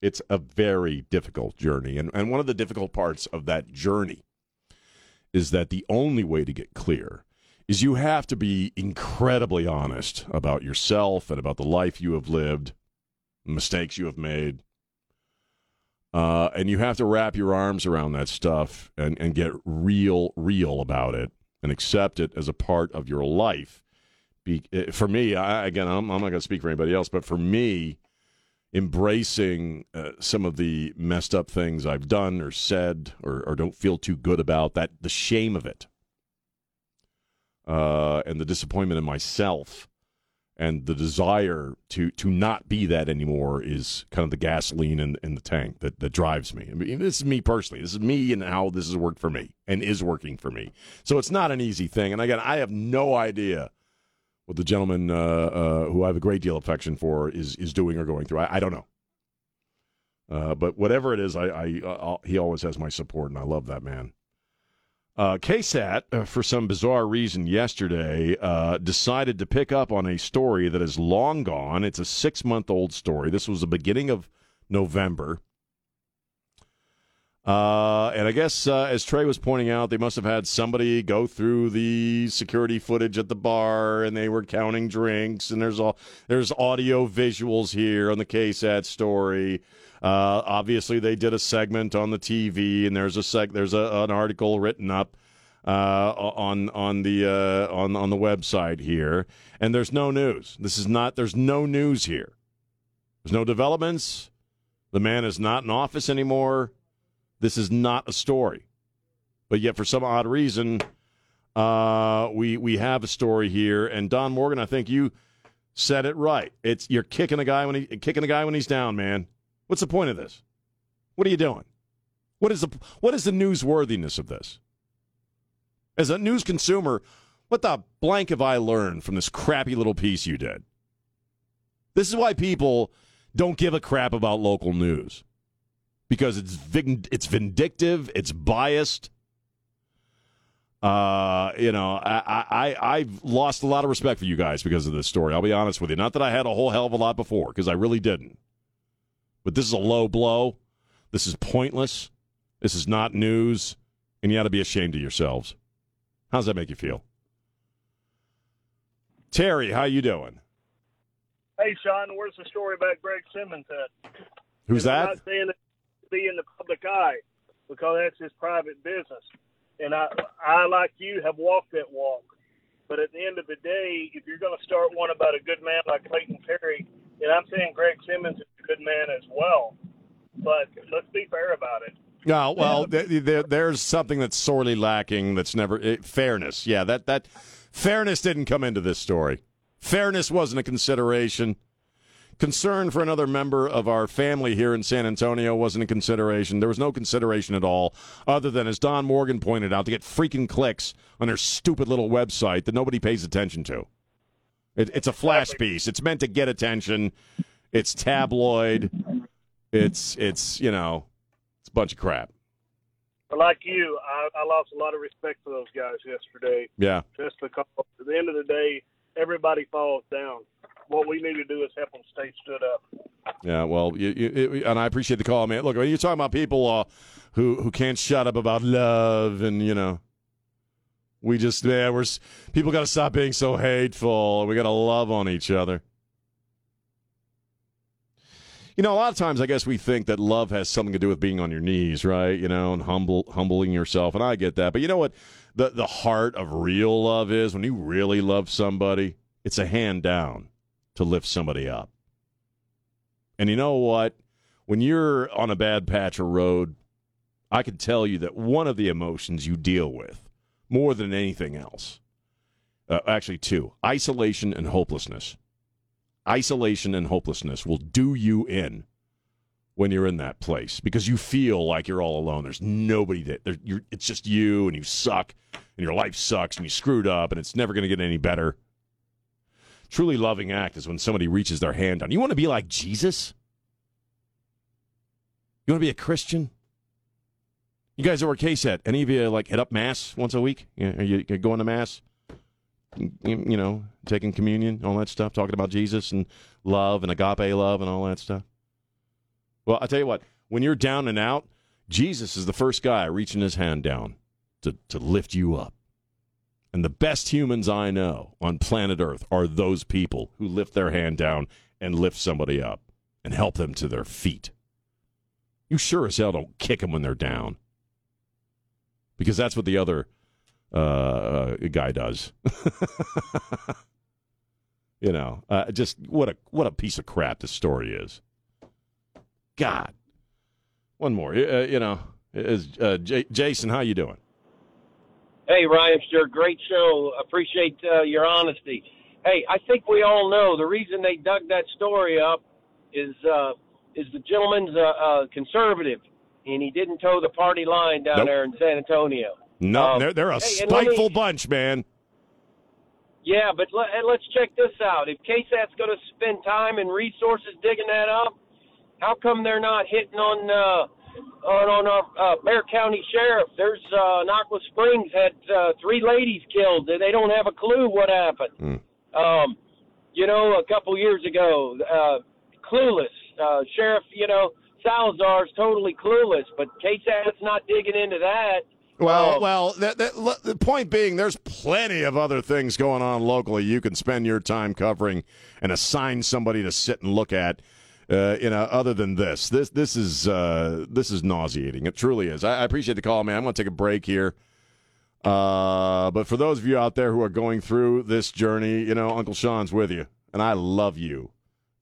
It's a very difficult journey, and and one of the difficult parts of that journey is that the only way to get clear is you have to be incredibly honest about yourself and about the life you have lived, mistakes you have made. Uh, and you have to wrap your arms around that stuff and, and get real, real about it and accept it as a part of your life. Be, eh, for me, I, again, I'm, I'm not going to speak for anybody else, but for me, embracing uh, some of the messed up things I've done or said or, or don't feel too good about that the shame of it uh, and the disappointment in myself and the desire to to not be that anymore is kind of the gasoline in, in the tank that, that drives me. I mean, this is me personally. This is me and how this has worked for me and is working for me. So it's not an easy thing. And again, I have no idea what the gentleman uh, uh, who I have a great deal of affection for is is doing or going through. I, I don't know. Uh, but whatever it is, I, I uh, he always has my support, and I love that man. Uh, KSAT, uh, for some bizarre reason, yesterday uh, decided to pick up on a story that is long gone. It's a six month old story. This was the beginning of November. Uh, and I guess, uh, as Trey was pointing out, they must have had somebody go through the security footage at the bar, and they were counting drinks. And there's all there's audio visuals here on the KSAT story. Uh, obviously, they did a segment on the TV, and there's a seg- there's a, an article written up uh, on on the uh, on on the website here, and there's no news. This is not. There's no news here. There's no developments. The man is not in office anymore. This is not a story. But yet, for some odd reason, uh, we we have a story here. And Don Morgan, I think you said it right. It's you're kicking a guy when he kicking a guy when he's down, man. What's the point of this? What are you doing? What is the what is the newsworthiness of this? As a news consumer, what the blank have I learned from this crappy little piece you did? This is why people don't give a crap about local news because it's it's vindictive, it's biased. Uh, you know, I, I I've lost a lot of respect for you guys because of this story. I'll be honest with you. Not that I had a whole hell of a lot before, because I really didn't. But this is a low blow. This is pointless. This is not news, and you ought to be ashamed of yourselves. How does that make you feel? Terry, how you doing? Hey, Sean, where's the story about Greg Simmons at? Who's And I'm that? not saying to be in the public eye because that's his private business. And I, I like you, have walked that walk. But at the end of the day, if you're going to start one about a good man like Clayton Perry, and I'm saying Greg Simmons is a good man as well. But let's be fair about it. No, well, th- there, there's something that's sorely lacking. That's never eh, fairness. Yeah, that that fairness didn't come into this story. Fairness wasn't a consideration. Concern for another member of our family here in San Antonio wasn't a consideration. There was no consideration at all, other than, as Don Morgan pointed out, to get freaking clicks on their stupid little website that nobody pays attention to. It, it's a flash piece. It's meant to get attention. It's tabloid. It's it's you know, it's a bunch of crap. Like you, I, I lost a lot of respect for those guys yesterday. Yeah. Just because at the end of the day, everybody falls down. What we need to do is help them stay stood up. Yeah, well, you, you, and I appreciate the call, man. Look, you're talking about people uh, who who can't shut up about love, and you know, we just yeah, we're people got to stop being so hateful. We got to love on each other. You know, a lot of times I guess we think that love has something to do with being on your knees, right? You know, and humble humbling yourself, and I get that. But you know what? The the heart of real love is when you really love somebody, it's a hand down to lift somebody up. And you know what? When you're on a bad patch of road, I can tell you that one of the emotions you deal with more than anything else, uh, actually, two isolation and hopelessness. Isolation and hopelessness will do you in when you're in that place because you feel like you're all alone. There's nobody that there, you're, it's just you and you suck and your life sucks and you screwed up and it's never going to get any better. Truly loving act is when somebody reaches their hand down. You want to be like Jesus? You want to be a Christian? You guys over at KSAT, any of you like hit up Mass once a week? Are you, going to Mass? You, know, taking communion, all that stuff, talking about Jesus and love and agape love and all that stuff? Well, I'll tell you what, when you're down and out, Jesus is the first guy reaching his hand down to, to lift you up. And the best humans I know on planet Earth are those people who lift their hand down and lift somebody up and help them to their feet. You sure as hell don't kick them when they're down. Because that's what the other uh, uh, guy does. you know, uh, just what a what a piece of crap this story is. God. One more. Uh, you know, is uh, J- Jason, how you doing? Hey, Ryan, sure, great show. Appreciate uh, your honesty. Hey, I think we all know the reason they dug that story up is uh, is the gentleman's uh, uh, conservative, and he didn't toe the party line down Nope. there in San Antonio. No, Um, they're, they're a hey, let me- spiteful bunch, man. Yeah, but let, and let's check this out. If KSAT's going to spend time and resources digging that up, how come they're not hitting on uh, on on our uh, Bexar County Sheriff? There's uh, in Aqua Springs had uh, three ladies killed. They don't have a clue what happened. Um, you know, a couple years ago, uh, clueless uh, Sheriff. You know, Salazar's totally clueless, but KSAT's not digging into that. Well, Um, well, that, that, the point being, there's plenty of other things going on locally you can spend your time covering and assign somebody to sit and look at. Uh, you know, other than this, this this is uh, this is nauseating. It truly is. I, I appreciate the call, man. I'm going to take a break here. Uh, but for those of you out there who are going through this journey, you know, Uncle Sean's with you, and I love you,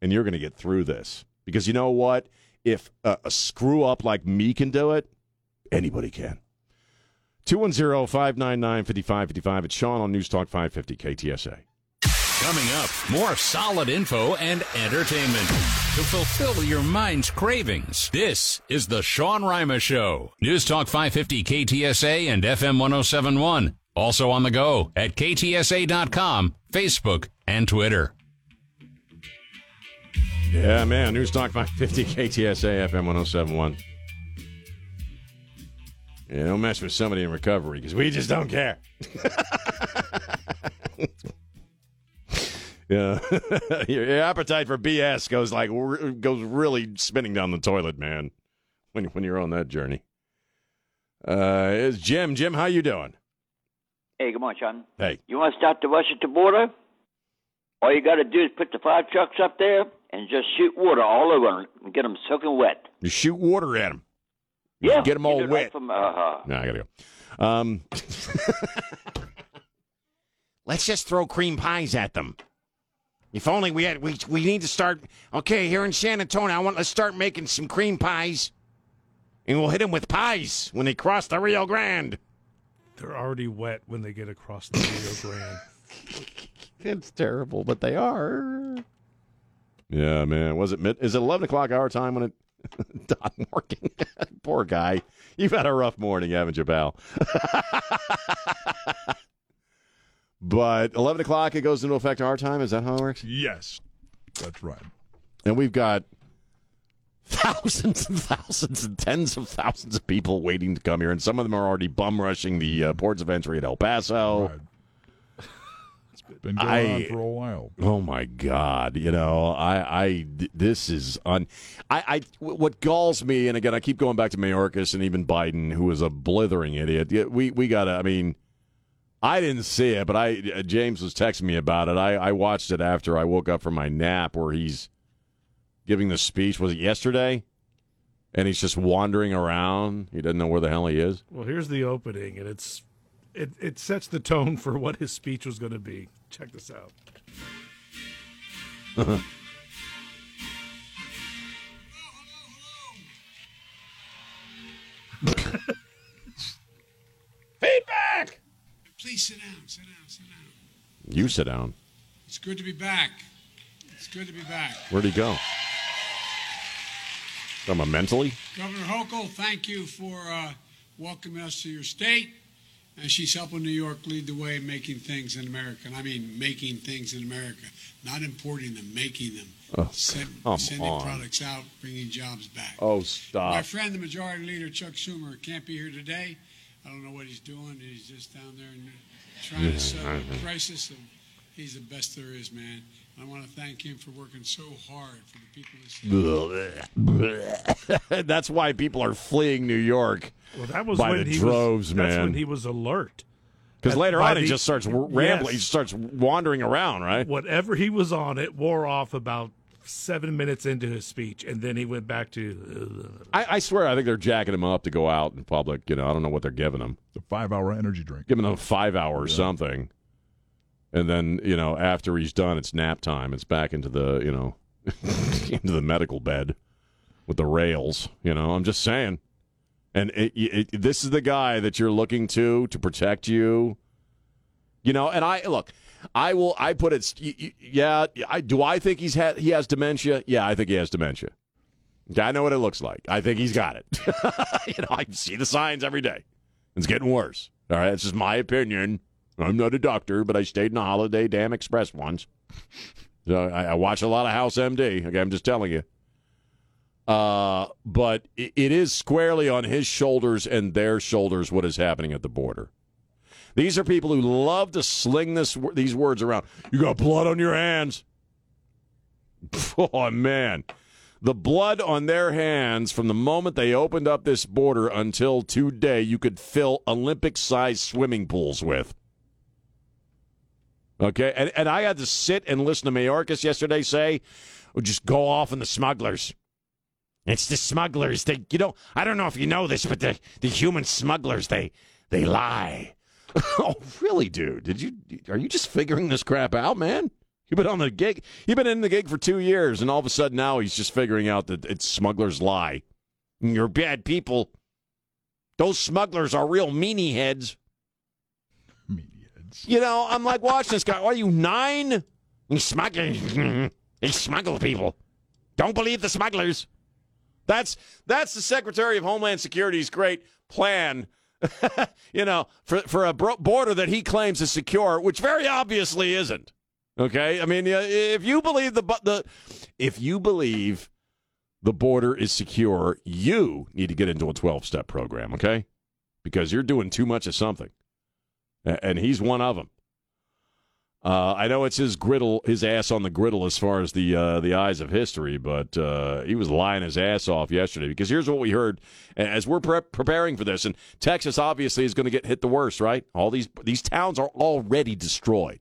and you're going to get through this because you know what? If a, a screw up like me can do it, anybody can. 210 599 5555. It's Sean on News Talk 550 KTSA. Coming up, more solid info and entertainment to fulfill your mind's cravings. This is the Sean Rima Show. News Talk 550 KTSA and FM 1071. Also on the go at ktsa.com, Facebook, and Twitter. Yeah, man. News Talk 550 KTSA FM 1071. Yeah, don't mess with somebody in recovery because we just don't care. yeah, your, your appetite for BS goes like r- goes really spinning down the toilet, man. When when you're on that journey, uh, is Jim? Jim, how you doing? Hey, good morning, Sean. Hey, You want to start the Washington border? All you got to do is put the fire trucks up there and just shoot water all over them and get them soaking wet. you shoot water at them. Yeah, get them all wet. Right from, uh, No, I gotta go. Um, Let's just throw cream pies at them. If only we had we we need to start okay, here in San Antonio, I want let's start making some cream pies. And we'll hit them with pies when they cross the Rio Grande. They're already wet when they get across the Rio Grande. it's terrible, but they are. Yeah, man. Was it mid? Is it eleven o'clock our time when it? Don Morgan, poor guy. You've had a rough morning, haven't you, pal? But eleven o'clock it goes into effect our time. Is that how it works? Yes, that's right. And we've got thousands and thousands and tens of thousands of people waiting to come here, and some of them are already bum rushing the uh, ports of entry at El Paso. Right. It's been going I- on for a while. Oh my God! You know, I, I, this is on. I, I, what galls me, and again, I keep going back to Mayorkas and even Biden, who is a blithering idiot. We, we gotta. I mean, I didn't see it, but I, uh, James was texting me about it. I, I watched it after I woke up from my nap, where he's giving the speech. Was it yesterday? And he's just wandering around. He doesn't know where the hell he is. Well, here's the opening, and it's it, it sets the tone for what his speech was going to be. Check this out. Feedback. Please sit down, sit down, sit down. You sit down. It's good to be back. It's good to be back. Where'd he go? From a mentally? Governor Hochul, thank you for uh, welcoming us to your state. And she's helping New York lead the way in making things in America. And I mean making things in America, not importing them, making them. Oh, Send- sending on. products out, bringing jobs back. Oh, stop. My friend, the Majority Leader Chuck Schumer, can't be here today. I don't know what he's doing. He's just down there and trying to settle a crisis. And he's the best there is, man. I want to thank him for working so hard for the people of this state. That's why people are fleeing New York Well, that was by when the he droves, was, That's when he was alert. Because later by on, he just starts rambling. Yes. He starts wandering around, right? Whatever he was on, it wore off about seven minutes into his speech, and then he went back to. uh, I, I swear, I think they're jacking him up to go out in public. You know, I don't know what they're giving him. It's a five-hour energy drink. Giving him a five-hour hours something, and then you know after he's done, it's nap time. It's back into the you know into the medical bed with the rails. You know, I'm just saying. And it, it, this is the guy that you're looking to to protect you. You know, and I look. I will. I put it. Yeah. I do. I think he's had. He has dementia. Yeah, I think he has dementia. I know what it looks like. I think he's got it. you know, I see the signs every day. It's getting worse. All right, it's just my opinion. I'm not a doctor, but I stayed in a Holiday Dam Express once. So I, I watch a lot of House MD. Okay, I'm just telling you. Uh, but it, it is squarely on his shoulders and their shoulders what is happening at the border. These are people who love to sling this these words around. You got blood on your hands. Oh man. The blood on their hands from the moment they opened up this border until today, you could fill Olympic sized swimming pools with. Okay. And, and I had to sit and listen to Mayorkas yesterday say, oh, just go off on the smugglers. It's the smugglers. They, you know, I don't know if you know this, but the, the human smugglers, they, they lie. oh, really, dude? Did you, are you just figuring this crap out, man? You've been on the gig. You've been in the gig for two years, and all of a sudden now he's just figuring out that it's smugglers lie. You're bad people. Those smugglers are real meanie heads. Meanie heads. You know, I'm like watching this guy. Are you nine? He smuggle. He smuggle people. Don't believe the smugglers. That's that's the Secretary of Homeland Security's great plan. you know, for for a border that he claims is secure, which very obviously isn't. Okay, I mean, if you believe the the if you believe the border is secure, you need to get into a twelve step program. Okay, because you're doing too much of something, and he's one of them. Uh, I know it's his griddle, his ass on the griddle as far as the uh, the eyes of history, but uh, he was lying his ass off yesterday. Because here's what we heard as we're pre- preparing for this, and Texas obviously is going to get hit the worst, right? All these these towns are already destroyed.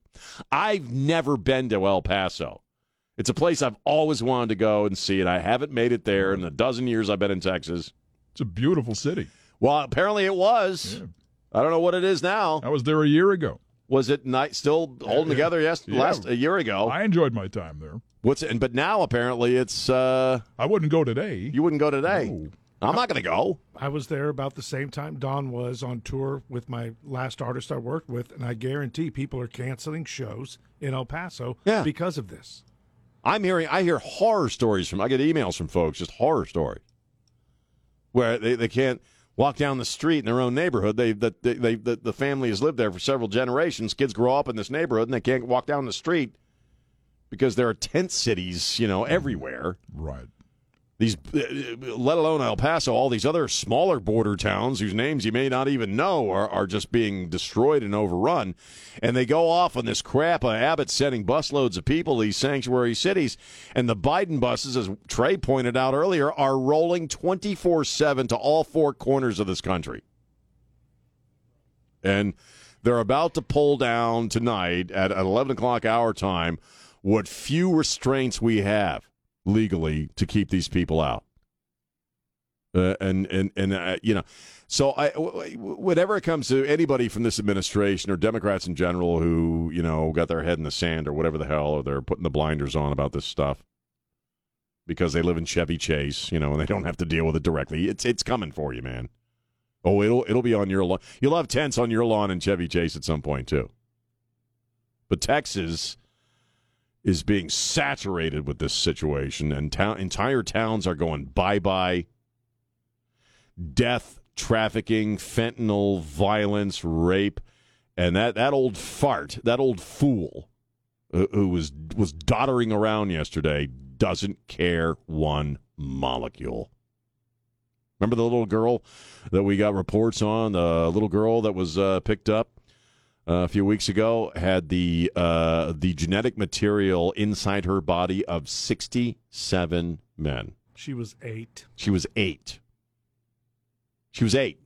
I've never been to El Paso. It's a place I've always wanted to go and see, and I haven't made it there in the dozen years I've been in Texas. It's a beautiful city. Well, apparently it was. I don't know what it is now. I was there a year ago. Was it night still holding yeah. together? Yes, Yeah. last a year ago. I enjoyed my time there. What's it? But now apparently it's. uh I wouldn't go today. You wouldn't go today. No. I'm not going to go. I was there about the same time Don was on tour with my last artist I worked with, and I guarantee people are canceling shows in El Paso Yeah. because of this. I'm hearing. I hear horror stories from. I get emails from folks, just horror stories, where they, they can't walk down the street in their own neighborhood. They that they, they the, the family has lived there for several generations. Kids grow up in this neighborhood and they can't walk down the street because there are tent cities, you know, everywhere. Right. These, let alone El Paso, all these other smaller border towns whose names you may not even know are, are just being destroyed and overrun. And they go off on this crap. Uh, Abbott's sending busloads of people to these sanctuary cities. And the Biden buses, as Trey pointed out earlier, are rolling 24 7 to all four corners of this country. And they're about to pull down tonight at 11 o'clock our time what few restraints we have. Legally to keep these people out. Uh, and and and uh, you know, so I, w- w- whenever it comes to anybody from this administration or Democrats in general who you know got their head in the sand or whatever the hell, or they're putting the blinders on about this stuff because they live in Chevy Chase, you know, and they don't have to deal with it directly. It's it's coming for you, man. Oh, it'll it'll be on your lawn. You'll have tents on your lawn in Chevy Chase at some point too. But Texas is being saturated with this situation, and town entire towns are going bye bye. Death, trafficking, fentanyl, violence, rape, and that that old fart, that old fool, uh, who was was doddering around yesterday, doesn't care one molecule. Remember the little girl that we got reports on? The little girl that was uh, picked up uh, a few weeks ago had the uh, the genetic material inside her body of sixty seven men. She was eight. She was eight. She was eight.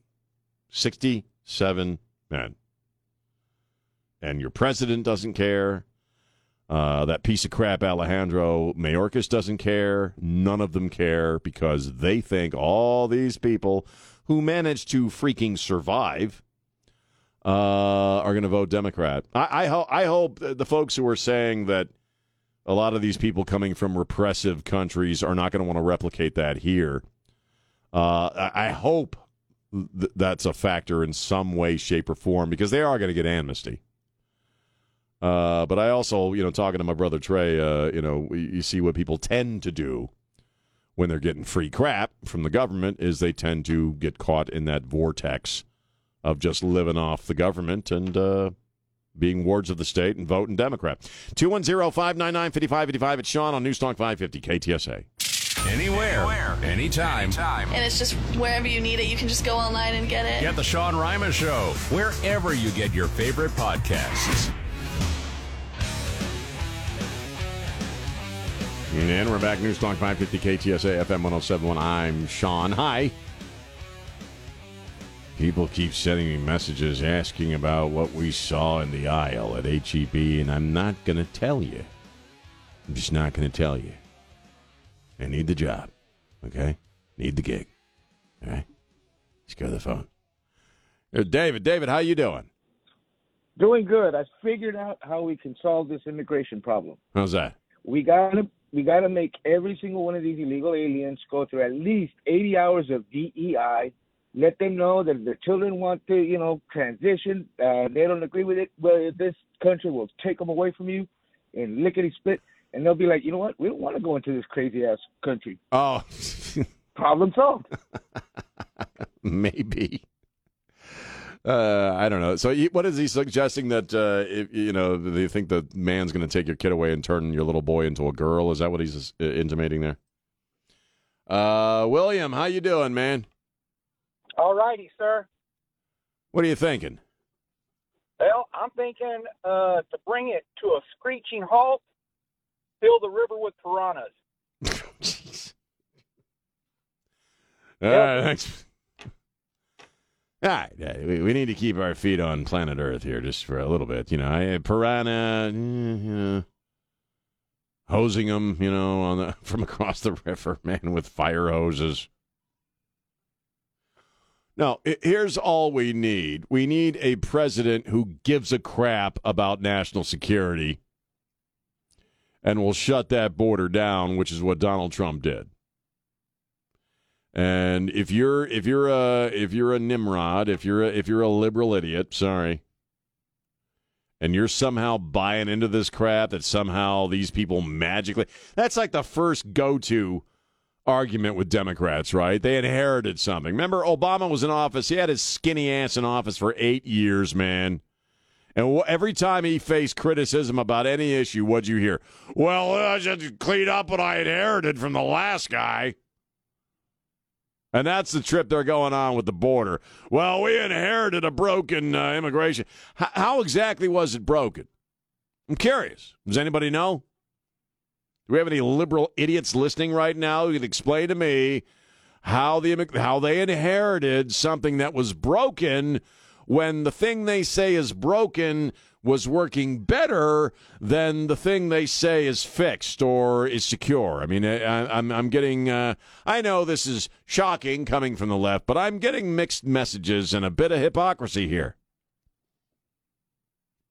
67 men. And your president doesn't care. Uh, that piece of crap Alejandro Mayorkas doesn't care. None of them care because they think all these people who managed to freaking survive uh, are going to vote Democrat. I, I, ho- I hope the folks who are saying that a lot of these people coming from repressive countries are not going to want to replicate that here. Uh, I, hope th- that's a factor in some way, shape, or form because they are going to get amnesty. Uh, but I also, you know, talking to my brother Trey, uh, you know, you see what people tend to do when they're getting free crap from the government is they tend to get caught in that vortex of just living off the government and uh, being wards of the state and voting Democrat. 210-599-5555. It's Sean on Newstalk 550 KTSA. Anywhere, anytime. And it's just wherever you need it, you can just go online and get it. Get the Sean Rima Show wherever you get your favorite podcasts. And we're back. Newstalk 550 KTSA FM 1071. I'm Sean. Hi. People keep sending me messages asking about what we saw in the aisle at HEB, and I'm not going to tell you. I'm just not going to tell you. I need the job. Okay? Need the gig. All right? Let's go to the phone. Here's David. David, how you doing? Doing good. I figured out how we can solve this immigration problem. How's that? We gotta we gotta make every single one of these illegal aliens go through at least eighty hours of DEI. Let them know that if their children want to, you know, transition, uh, they don't agree with it. Well, this country will take them away from you and lickety split, and they'll be like, you know what? We don't want to go into this crazy ass country. Oh, Problem solved. maybe. Uh, I don't know. So, he- what is he suggesting that uh, if you know they think the man's going to take your kid away and turn your little boy into a girl? Is that what he's uh, intimating there? Uh, William, how you doing, man? All righty, sir. What are you thinking? Well, I'm thinking uh, to bring it to a screeching halt, fill the river with piranhas. Jeez. All right, thanks. All right, we, we need to keep our feet on planet Earth here just for a little bit. You know, I, piranha, eh, you know, hosing them, you know, on the from across the river, man, with fire hoses. No, i- here's all we need. We need a president who gives a crap about national security and will shut that border down, which is what Donald Trump did. And if you're if you're a if you're a Nimrod, if you're a, if you're a liberal idiot, sorry, and you're somehow buying into this crap that somehow these people magically that's like the first go-to argument with Democrats, right? They inherited something. Remember Obama was in office, he had his skinny ass in office for 8 years, man. And every time he faced criticism about any issue, what'd you hear? Well, I just clean up what I inherited from the last guy. And that's the trip they're going on with the border. Well, we inherited a broken uh, immigration. H- how exactly was it broken? I'm curious. Does anybody know? Do we have any liberal idiots listening right now who can explain to me how the how they inherited something that was broken when the thing they say is broken was working better than the thing they say is fixed or is secure. I mean, I, I'm I'm getting. Uh, I know this is shocking coming from the left, but I'm getting mixed messages and a bit of hypocrisy here.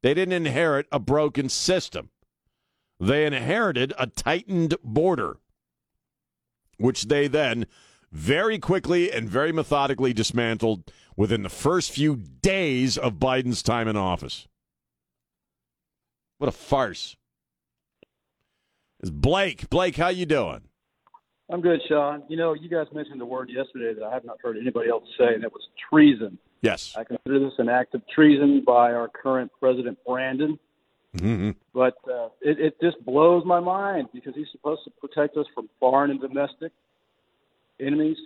They didn't inherit a broken system. They inherited a tightened border, which they then very quickly and very methodically dismantled within the first few days of Biden's time in office. What a farce. It's Blake. Blake, how you doing? I'm good, Sean. You know, you guys mentioned the word yesterday that I have not heard anybody else say, and it was treason. Yes. I consider this an act of treason by our current president, Brandon. Mm-hmm. But uh, it, it just blows my mind because he's supposed to protect us from foreign and domestic enemies.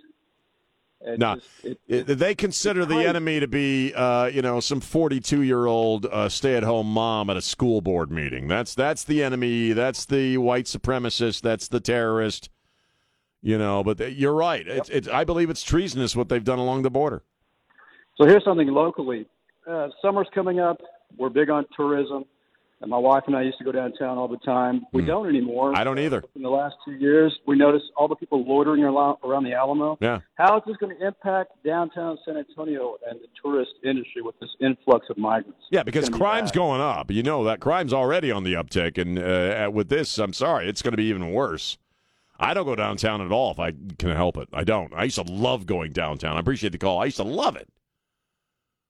It No, just- it- they consider the enemy to be, uh, you know, some forty-two-year-old uh, stay-at-home mom at a school board meeting. That's that's the enemy. That's the white supremacist. That's the terrorist. You know, but th- you're right. It's, it's, I believe it's treasonous what they've done along the border. So here's something locally. Uh, summer's coming up. We're big on tourism. And my wife and I used to go downtown all the time. We don't anymore. I don't either. In the last two years, we noticed all the people loitering around the Alamo. Yeah. How is this going to impact downtown San Antonio and the tourist industry with this influx of migrants? Yeah, because gonna be crime's going up. You know that crime's already on the uptick, and uh, with this, I'm sorry, it's going to be even worse. I don't go downtown at all if I can help it. I don't. I used to love going downtown. I appreciate the call. I used to love it.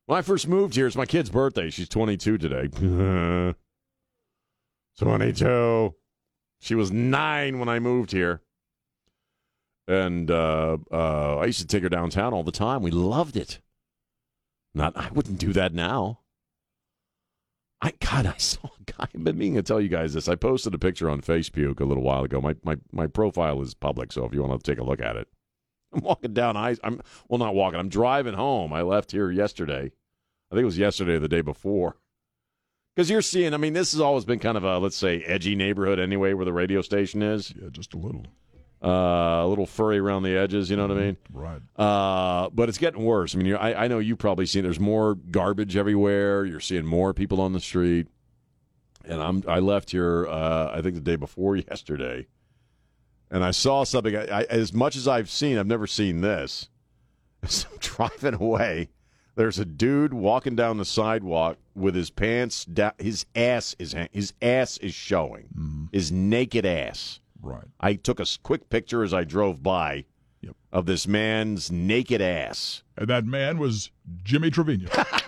When I first moved here, it's my kid's birthday. She's 22 today. 22. She was nine when I moved here. And uh, uh, I used to take her downtown all the time. We loved it. Not, I wouldn't do that now. I God, I saw a guy. I've been meaning to tell you guys this. I posted a picture on Facebook a little while ago. My my my profile is public, so if you want to take a look at it, I'm walking down. I I'm well, not walking. I'm driving home. I left here yesterday. I think it was yesterday or the day before. Because you're seeing, I mean, this has always been kind of a let's say edgy neighborhood anyway, where the radio station is. Yeah, just a little. Uh, a little furry around the edges. You know what I mean? Right. Uh, but it's getting worse. I mean, I, I know you probably seen there's more garbage everywhere. You're seeing more people on the street. And I'm I left here uh, I think the day before yesterday, and I saw something. I, I, as much as I've seen, I've never seen this. As I'm driving away, there's a dude walking down the sidewalk with his pants down. His ass is his ass is showing. Mm-hmm. His naked ass. Right. I took a quick picture as I drove by of this man's naked ass. And that man was Jimmy Trevino.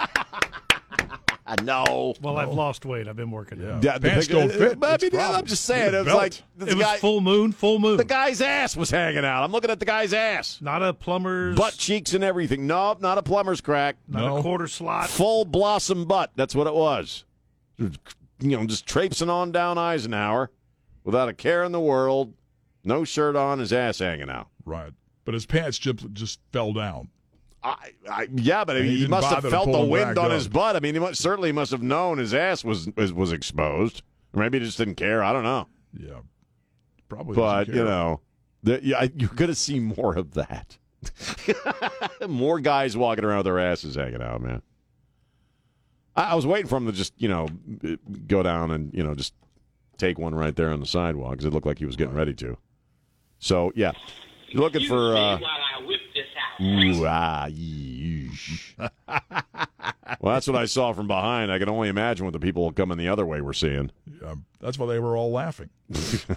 no. Well, I've lost weight. I've been working. out. Yeah, the Pants pic- don't fit. But I It's mean, problem. I'm just saying. Need a It was belt. like this It was guy, full moon, full moon. the guy's ass was hanging out. I'm looking at the guy's ass, Not a plumber's, butt cheeks and everything. Nope, not a plumber's crack. not No. a quarter slot. Full blossom butt. That's what it was. You know, just traipsing on down Eisenhower without a care in the world. No shirt on, his ass hanging out. right. But his pants just, just fell down. I, I, yeah, but I mean, he he, must have felt the wind on up. his butt. I mean, he must, certainly must have known his ass was was, was exposed. Or maybe he just didn't care. I don't know. Yeah. Probably. but doesn't you know, the, yeah, you're going to see more of that. more guys walking around with their asses hanging out, man. I, I was waiting for him to just you know go down and you know just take one right there on the sidewalk because it looked like he was getting ready to. So yeah, you're looking for. Uh, Ooh, ah, yeesh. well, that's what I saw from behind. I can only imagine what the people coming the other way were seeing. Yeah, that's why they were all laughing.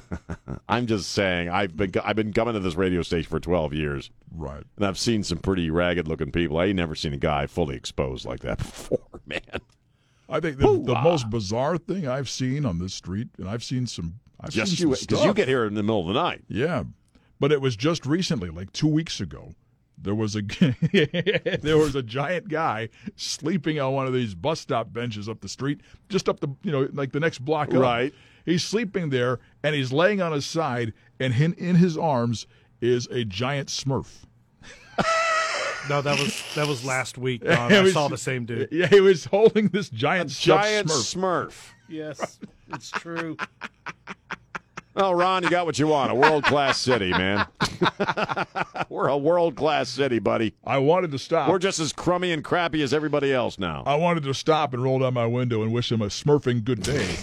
I'm just saying, I've been I've been coming to this radio station for 12 years, Right. and I've seen some pretty ragged looking people. I ain't never seen a guy fully exposed like that before, man. I think the, the most bizarre thing I've seen on this street, and I've seen some. I've Just seen you, because you get here in the middle of the night. Yeah, but it was just recently, like two weeks ago. There was a there was a giant guy sleeping on one of these bus stop benches up the street, just up the you know like the next block up. Right. He's sleeping there, and he's laying on his side, and in, in his arms is a giant Smurf. No, that was that was last week. Don. It I was- saw the same dude. Yeah, he was holding this giant stuffed Giant Smurf. Smurf. Yes, it's true. Oh, Ron, you got what you want. A world class city, man. We're a world class city, buddy. I wanted to stop. We're just as crummy and crappy as everybody else now. I wanted to stop and roll down my window and wish him a smurfing good day.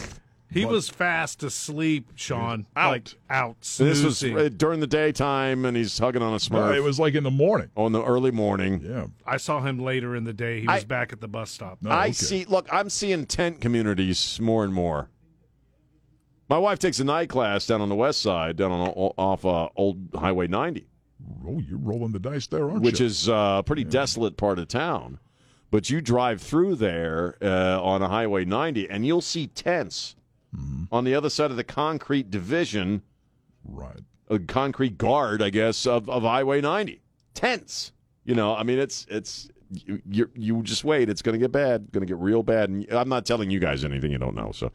He But- was fast asleep, Sean. Out. Like out. this was uh, during the daytime, and he's hugging on a Smurf. No, it was like in the morning. on the early morning. Yeah. I saw him later in the day. He was I- back at the bus stop. I see. Look, I'm seeing tent communities more and more. My wife takes a night class down on the west side, down on off uh, Old Highway 90, Oh, you're rolling the dice there, aren't which you? Which is uh, a pretty desolate part of town. But you drive through there uh, on a Highway 90, and you'll see tents Mm-hmm. on the other side of the concrete division, right? A concrete guard, I guess, of, of Highway 90. Tents. You know, I mean, it's it's you you, you just wait. It's going to get bad. Going to get real bad. And I'm not telling you guys anything you don't know. So,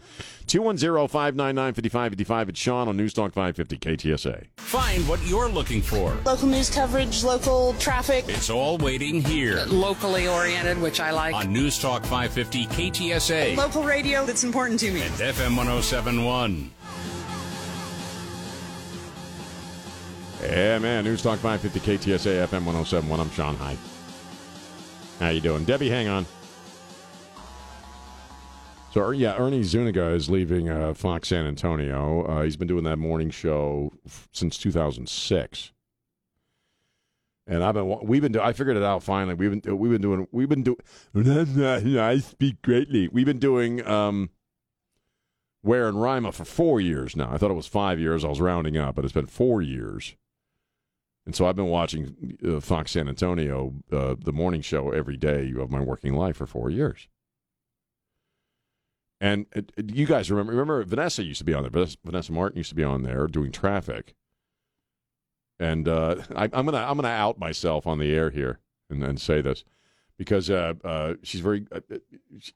210-599-5555. It's Sean on News Talk 550 KTSA. Find what you're looking for. Local news coverage, local traffic. It's all waiting here Locally oriented, which I like. on News Talk 550 KTSA Local radio that's important to me. and FM 1071. Yeah, man. News Talk 550 KTSA FM 1071. I'm Sean Hyde. How you doing? Debbie, hang on. So, er, yeah, Ernie Zuniga is leaving uh, Fox San Antonio. Uh, he's been doing that morning show f- since 2006. And I've been, we've been, do- I figured it out finally. We've been, we've been doing, we've been doing, I speak greatly. We've been doing, um, Ware and Rima for four years now. I thought it was five years. I was rounding up, but it's been four years. And so I've been watching uh, Fox San Antonio, uh, the morning show, every day of my working life for four years. And uh, you guys remember? Remember, Vanessa used to be on there. Vanessa, Vanessa Martin used to be on there doing traffic. And uh, I, I'm gonna I'm gonna out myself on the air here and then say this because uh, uh, she's very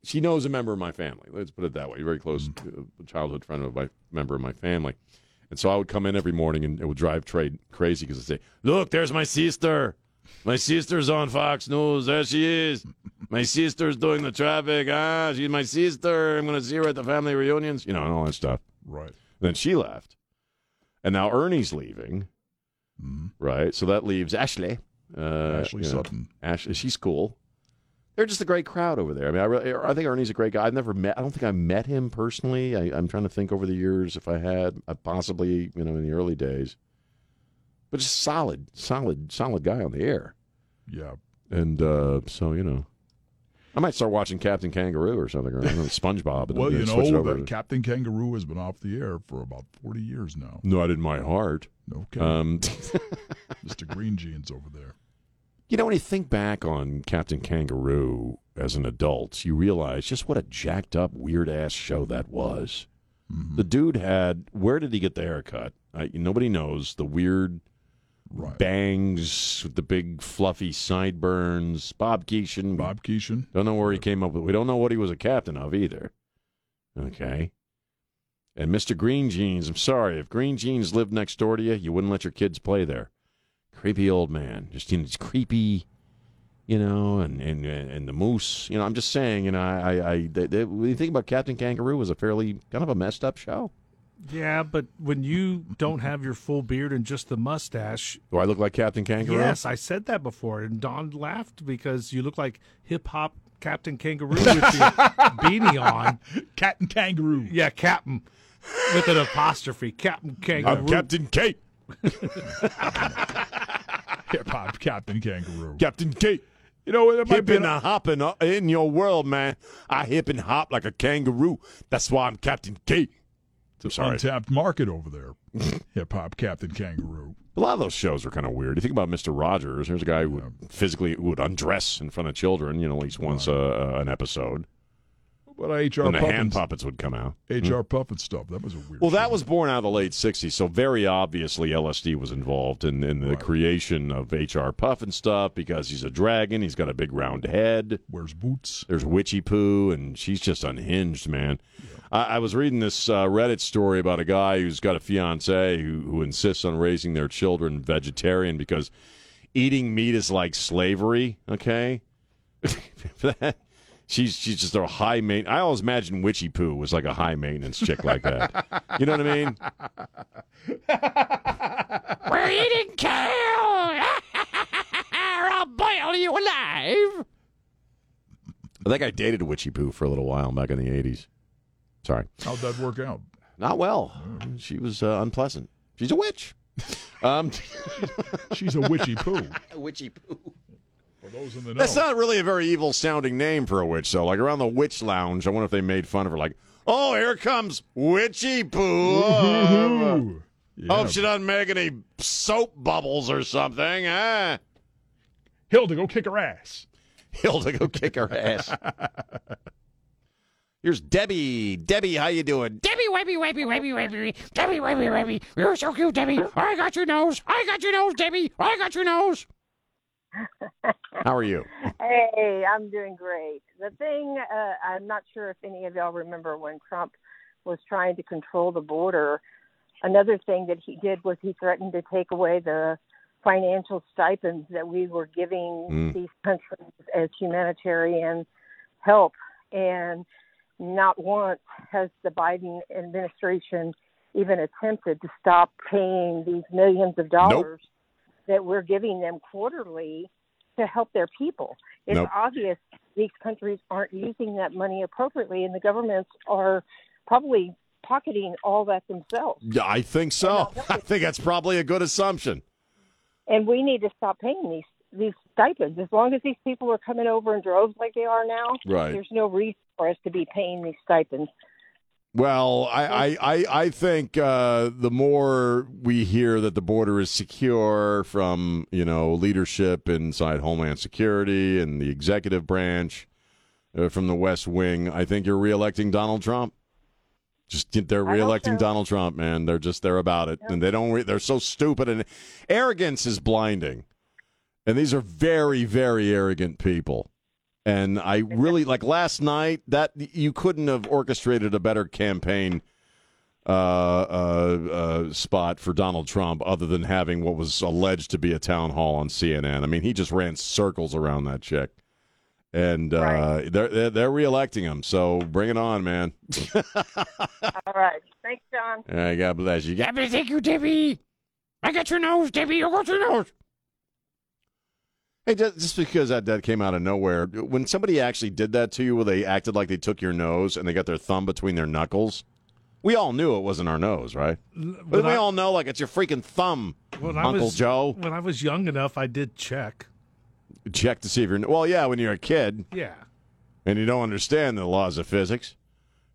she knows a member of my family. Let's put it that way. Very close uh, childhood friend of my member of my family. And so I would come in every morning and it would drive Trey crazy because I'd say, "Look, there's my sister. My sister's on Fox News. There she is. My sister's doing the traffic. Ah, she's my sister. I'm going to see her at the family reunions. You know, and all that stuff." Right. Then she left, and now Ernie's leaving. Right. So that leaves Ashley. Uh, Mm-hmm. Ashley Sutton. Ashley, she's cool. They're just a great crowd over there. I mean, I, really, I think Ernie's a great guy. I've never met. I don't think I met him personally. I, I'm trying to think over the years if I had, uh, possibly, you know, in the early days. But just solid, solid, solid guy on the air. Yeah. And uh, so you know, I might start watching Captain Kangaroo or something, or I SpongeBob. Well, you know that Captain Kangaroo has been off the air for about 40 years now. Not in my heart. Okay. Um, Mr. Green Jeans over there. You know, when you think back on Captain Kangaroo as an adult, you realize just what a jacked up, weird ass show that was. Mm-hmm. The dude had, where did he get the haircut? I, nobody knows. The weird bangs with the big fluffy sideburns. Bob Keeshan. Bob Keeshan. Don't know where he came up with. We don't know what he was a captain of either. Okay. And Mr. Green Jeans, I'm sorry. If Green Jeans lived next door to you, you wouldn't let your kids play there. Creepy old man. Just, you know, it's creepy, you know, and, and, and the moose. You know, I'm just saying, you know, I, I, I they, they, when you think about Captain Kangaroo, it was a fairly kind of a messed up show. Yeah, but when you don't have your full beard and just the mustache. Do I look like Captain Kangaroo? Yes, I said that before, and Don laughed because you look like hip hop Captain Kangaroo with your beanie on. Captain Kangaroo. Yeah, Captain with an apostrophe. Captain Kangaroo. I'm Captain Kate. Hip hop Captain Kangaroo. Captain Kate. You know, there might be and a hopping in your world, man. I hip and hop like a kangaroo. That's why I'm Captain Kate. It's Sorry. untapped market over there. Hip hop Captain Kangaroo. A lot of those shows are kind of weird. You think about Mister Rogers. There's a guy who would physically would undress in front of children. You know, at least once uh, an episode. But HR and the hand puppets would come out. HR Pufnstuf. That was a weird. Well, that was born out of the late '60s, so very obviously LSD was involved in, in the creation of H.R. Pufnstuf because he's a dragon. He's got a big round head. Wears boots. There's Witchy Poo, and she's just unhinged, man. I, I was reading this uh, Reddit story about a guy who's got a fiance who, who insists on raising their children vegetarian because eating meat is like slavery. Okay. She's she's just a high main. I always imagine Witchy Poo was like a high maintenance chick like that. You know what I mean? We're eating kale. I'll boil you alive. I think I dated Witchy Poo for a little while back in the 80s. Sorry. How'd that work out? Not well. She was uh, unpleasant. She's a witch. Um, She's a witchy poo. witchy poo. For those in the know. That's not really a very evil sounding name for a witch, though. Like around the witch lounge, I wonder if they made fun of her. Like, oh, here comes Witchy Poo. Ooh. Hope she doesn't make any soap bubbles or something. Huh? Hilda, go kick her ass. Hilda, go kick her ass. Here's Debbie. Debbie, how you doing? Debbie, Webby, Webby, Webby, Webby, Debbie, Webby, Webby. You're so cute, Debbie. I got your nose. I got your nose, Debbie. I got your nose. How are you? Hey, I'm doing great. The thing, uh, I'm not sure if any of y'all remember when Trump was trying to control the border. Another thing that he did was he threatened to take away the financial stipends that we were giving Mm. these countries as humanitarian help. And not once has the Biden administration even attempted to stop paying these millions of dollars that we're giving them quarterly to help their people. It's Nope. obvious these countries aren't using that money appropriately, and the governments are probably pocketing all that themselves. Yeah, I think so. I think that's probably a good assumption. And we need to stop paying these these stipends. As long as these people are coming over in droves like they are now, Right. there's no reason for us to be paying these stipends. Well, I, I, I, I think uh, the more we hear that the border is secure from you know leadership inside Homeland Security and the executive branch uh, from the West Wing, I think you're reelecting Donald Trump. Just they're reelecting so. Donald Trump, man. They're just they're about it, and they don't. Re- they're so stupid, and arrogance is blinding. And these are very, very arrogant people. And I really like last night that you couldn't have orchestrated a better campaign uh, uh, uh, spot for Donald Trump other than having what was alleged to be a town hall on CNN. I mean, he just ran circles around that chick. And uh, they're, they're they're reelecting him, so bring it on, man. All right. Thanks, John. All right, God bless you. Debbie, thank you, Debbie. I got your nose, Debbie. I got your nose. Hey, just, just because that, that came out of nowhere, when somebody actually did that to you, where they acted like they took your nose and they got their thumb between their knuckles, we all knew it wasn't our nose, right? But we I- all know, like, it's your freaking thumb, When I Uncle was, Joe. When I was young enough, I did check. Check to see if you're. Well, yeah, when you're a kid Yeah. and you don't understand the laws of physics,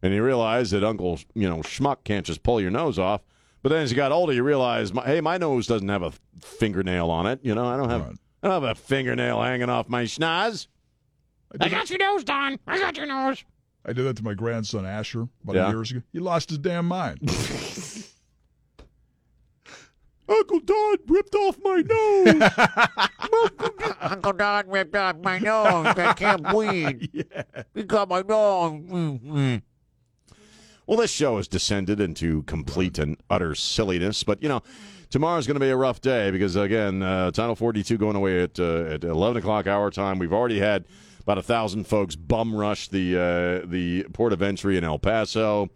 and you realize that Uncle, you know, Schmuck can't just pull your nose off. But then as you got older, you realize, hey, my nose doesn't have a fingernail on it. You know, I don't have, I don't have a fingernail hanging off my schnoz. I got your nose, Don. I got your nose. I did that to my grandson Asher about Yeah. a year ago. He lost his damn mind. Uncle Don ripped off my nose. Uncle Don ripped off my nose. I can't breathe. yeah. He got my nose. Mm-hmm. Well, this show has descended into complete and utter silliness, but you know, tomorrow's going to be a rough day because again, uh, Title 42 going away at uh, at 11 o'clock our time. We've already had about a thousand folks bum rush the uh, the port of entry in El Paso.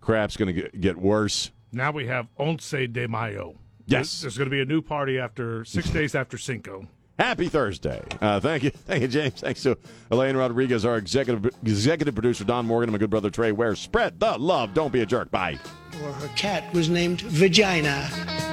Crap's going to get worse. Now we have Once de Mayo. Yes. There's going to be a new party after six days after Cinco. Happy Thursday. Uh, thank you. Thank you, James. Thanks to Elaine Rodriguez, our executive executive producer, Don Morgan, and my good brother Trey Ware. Spread the love. Don't be a jerk. Bye. Or her cat was named Vagina.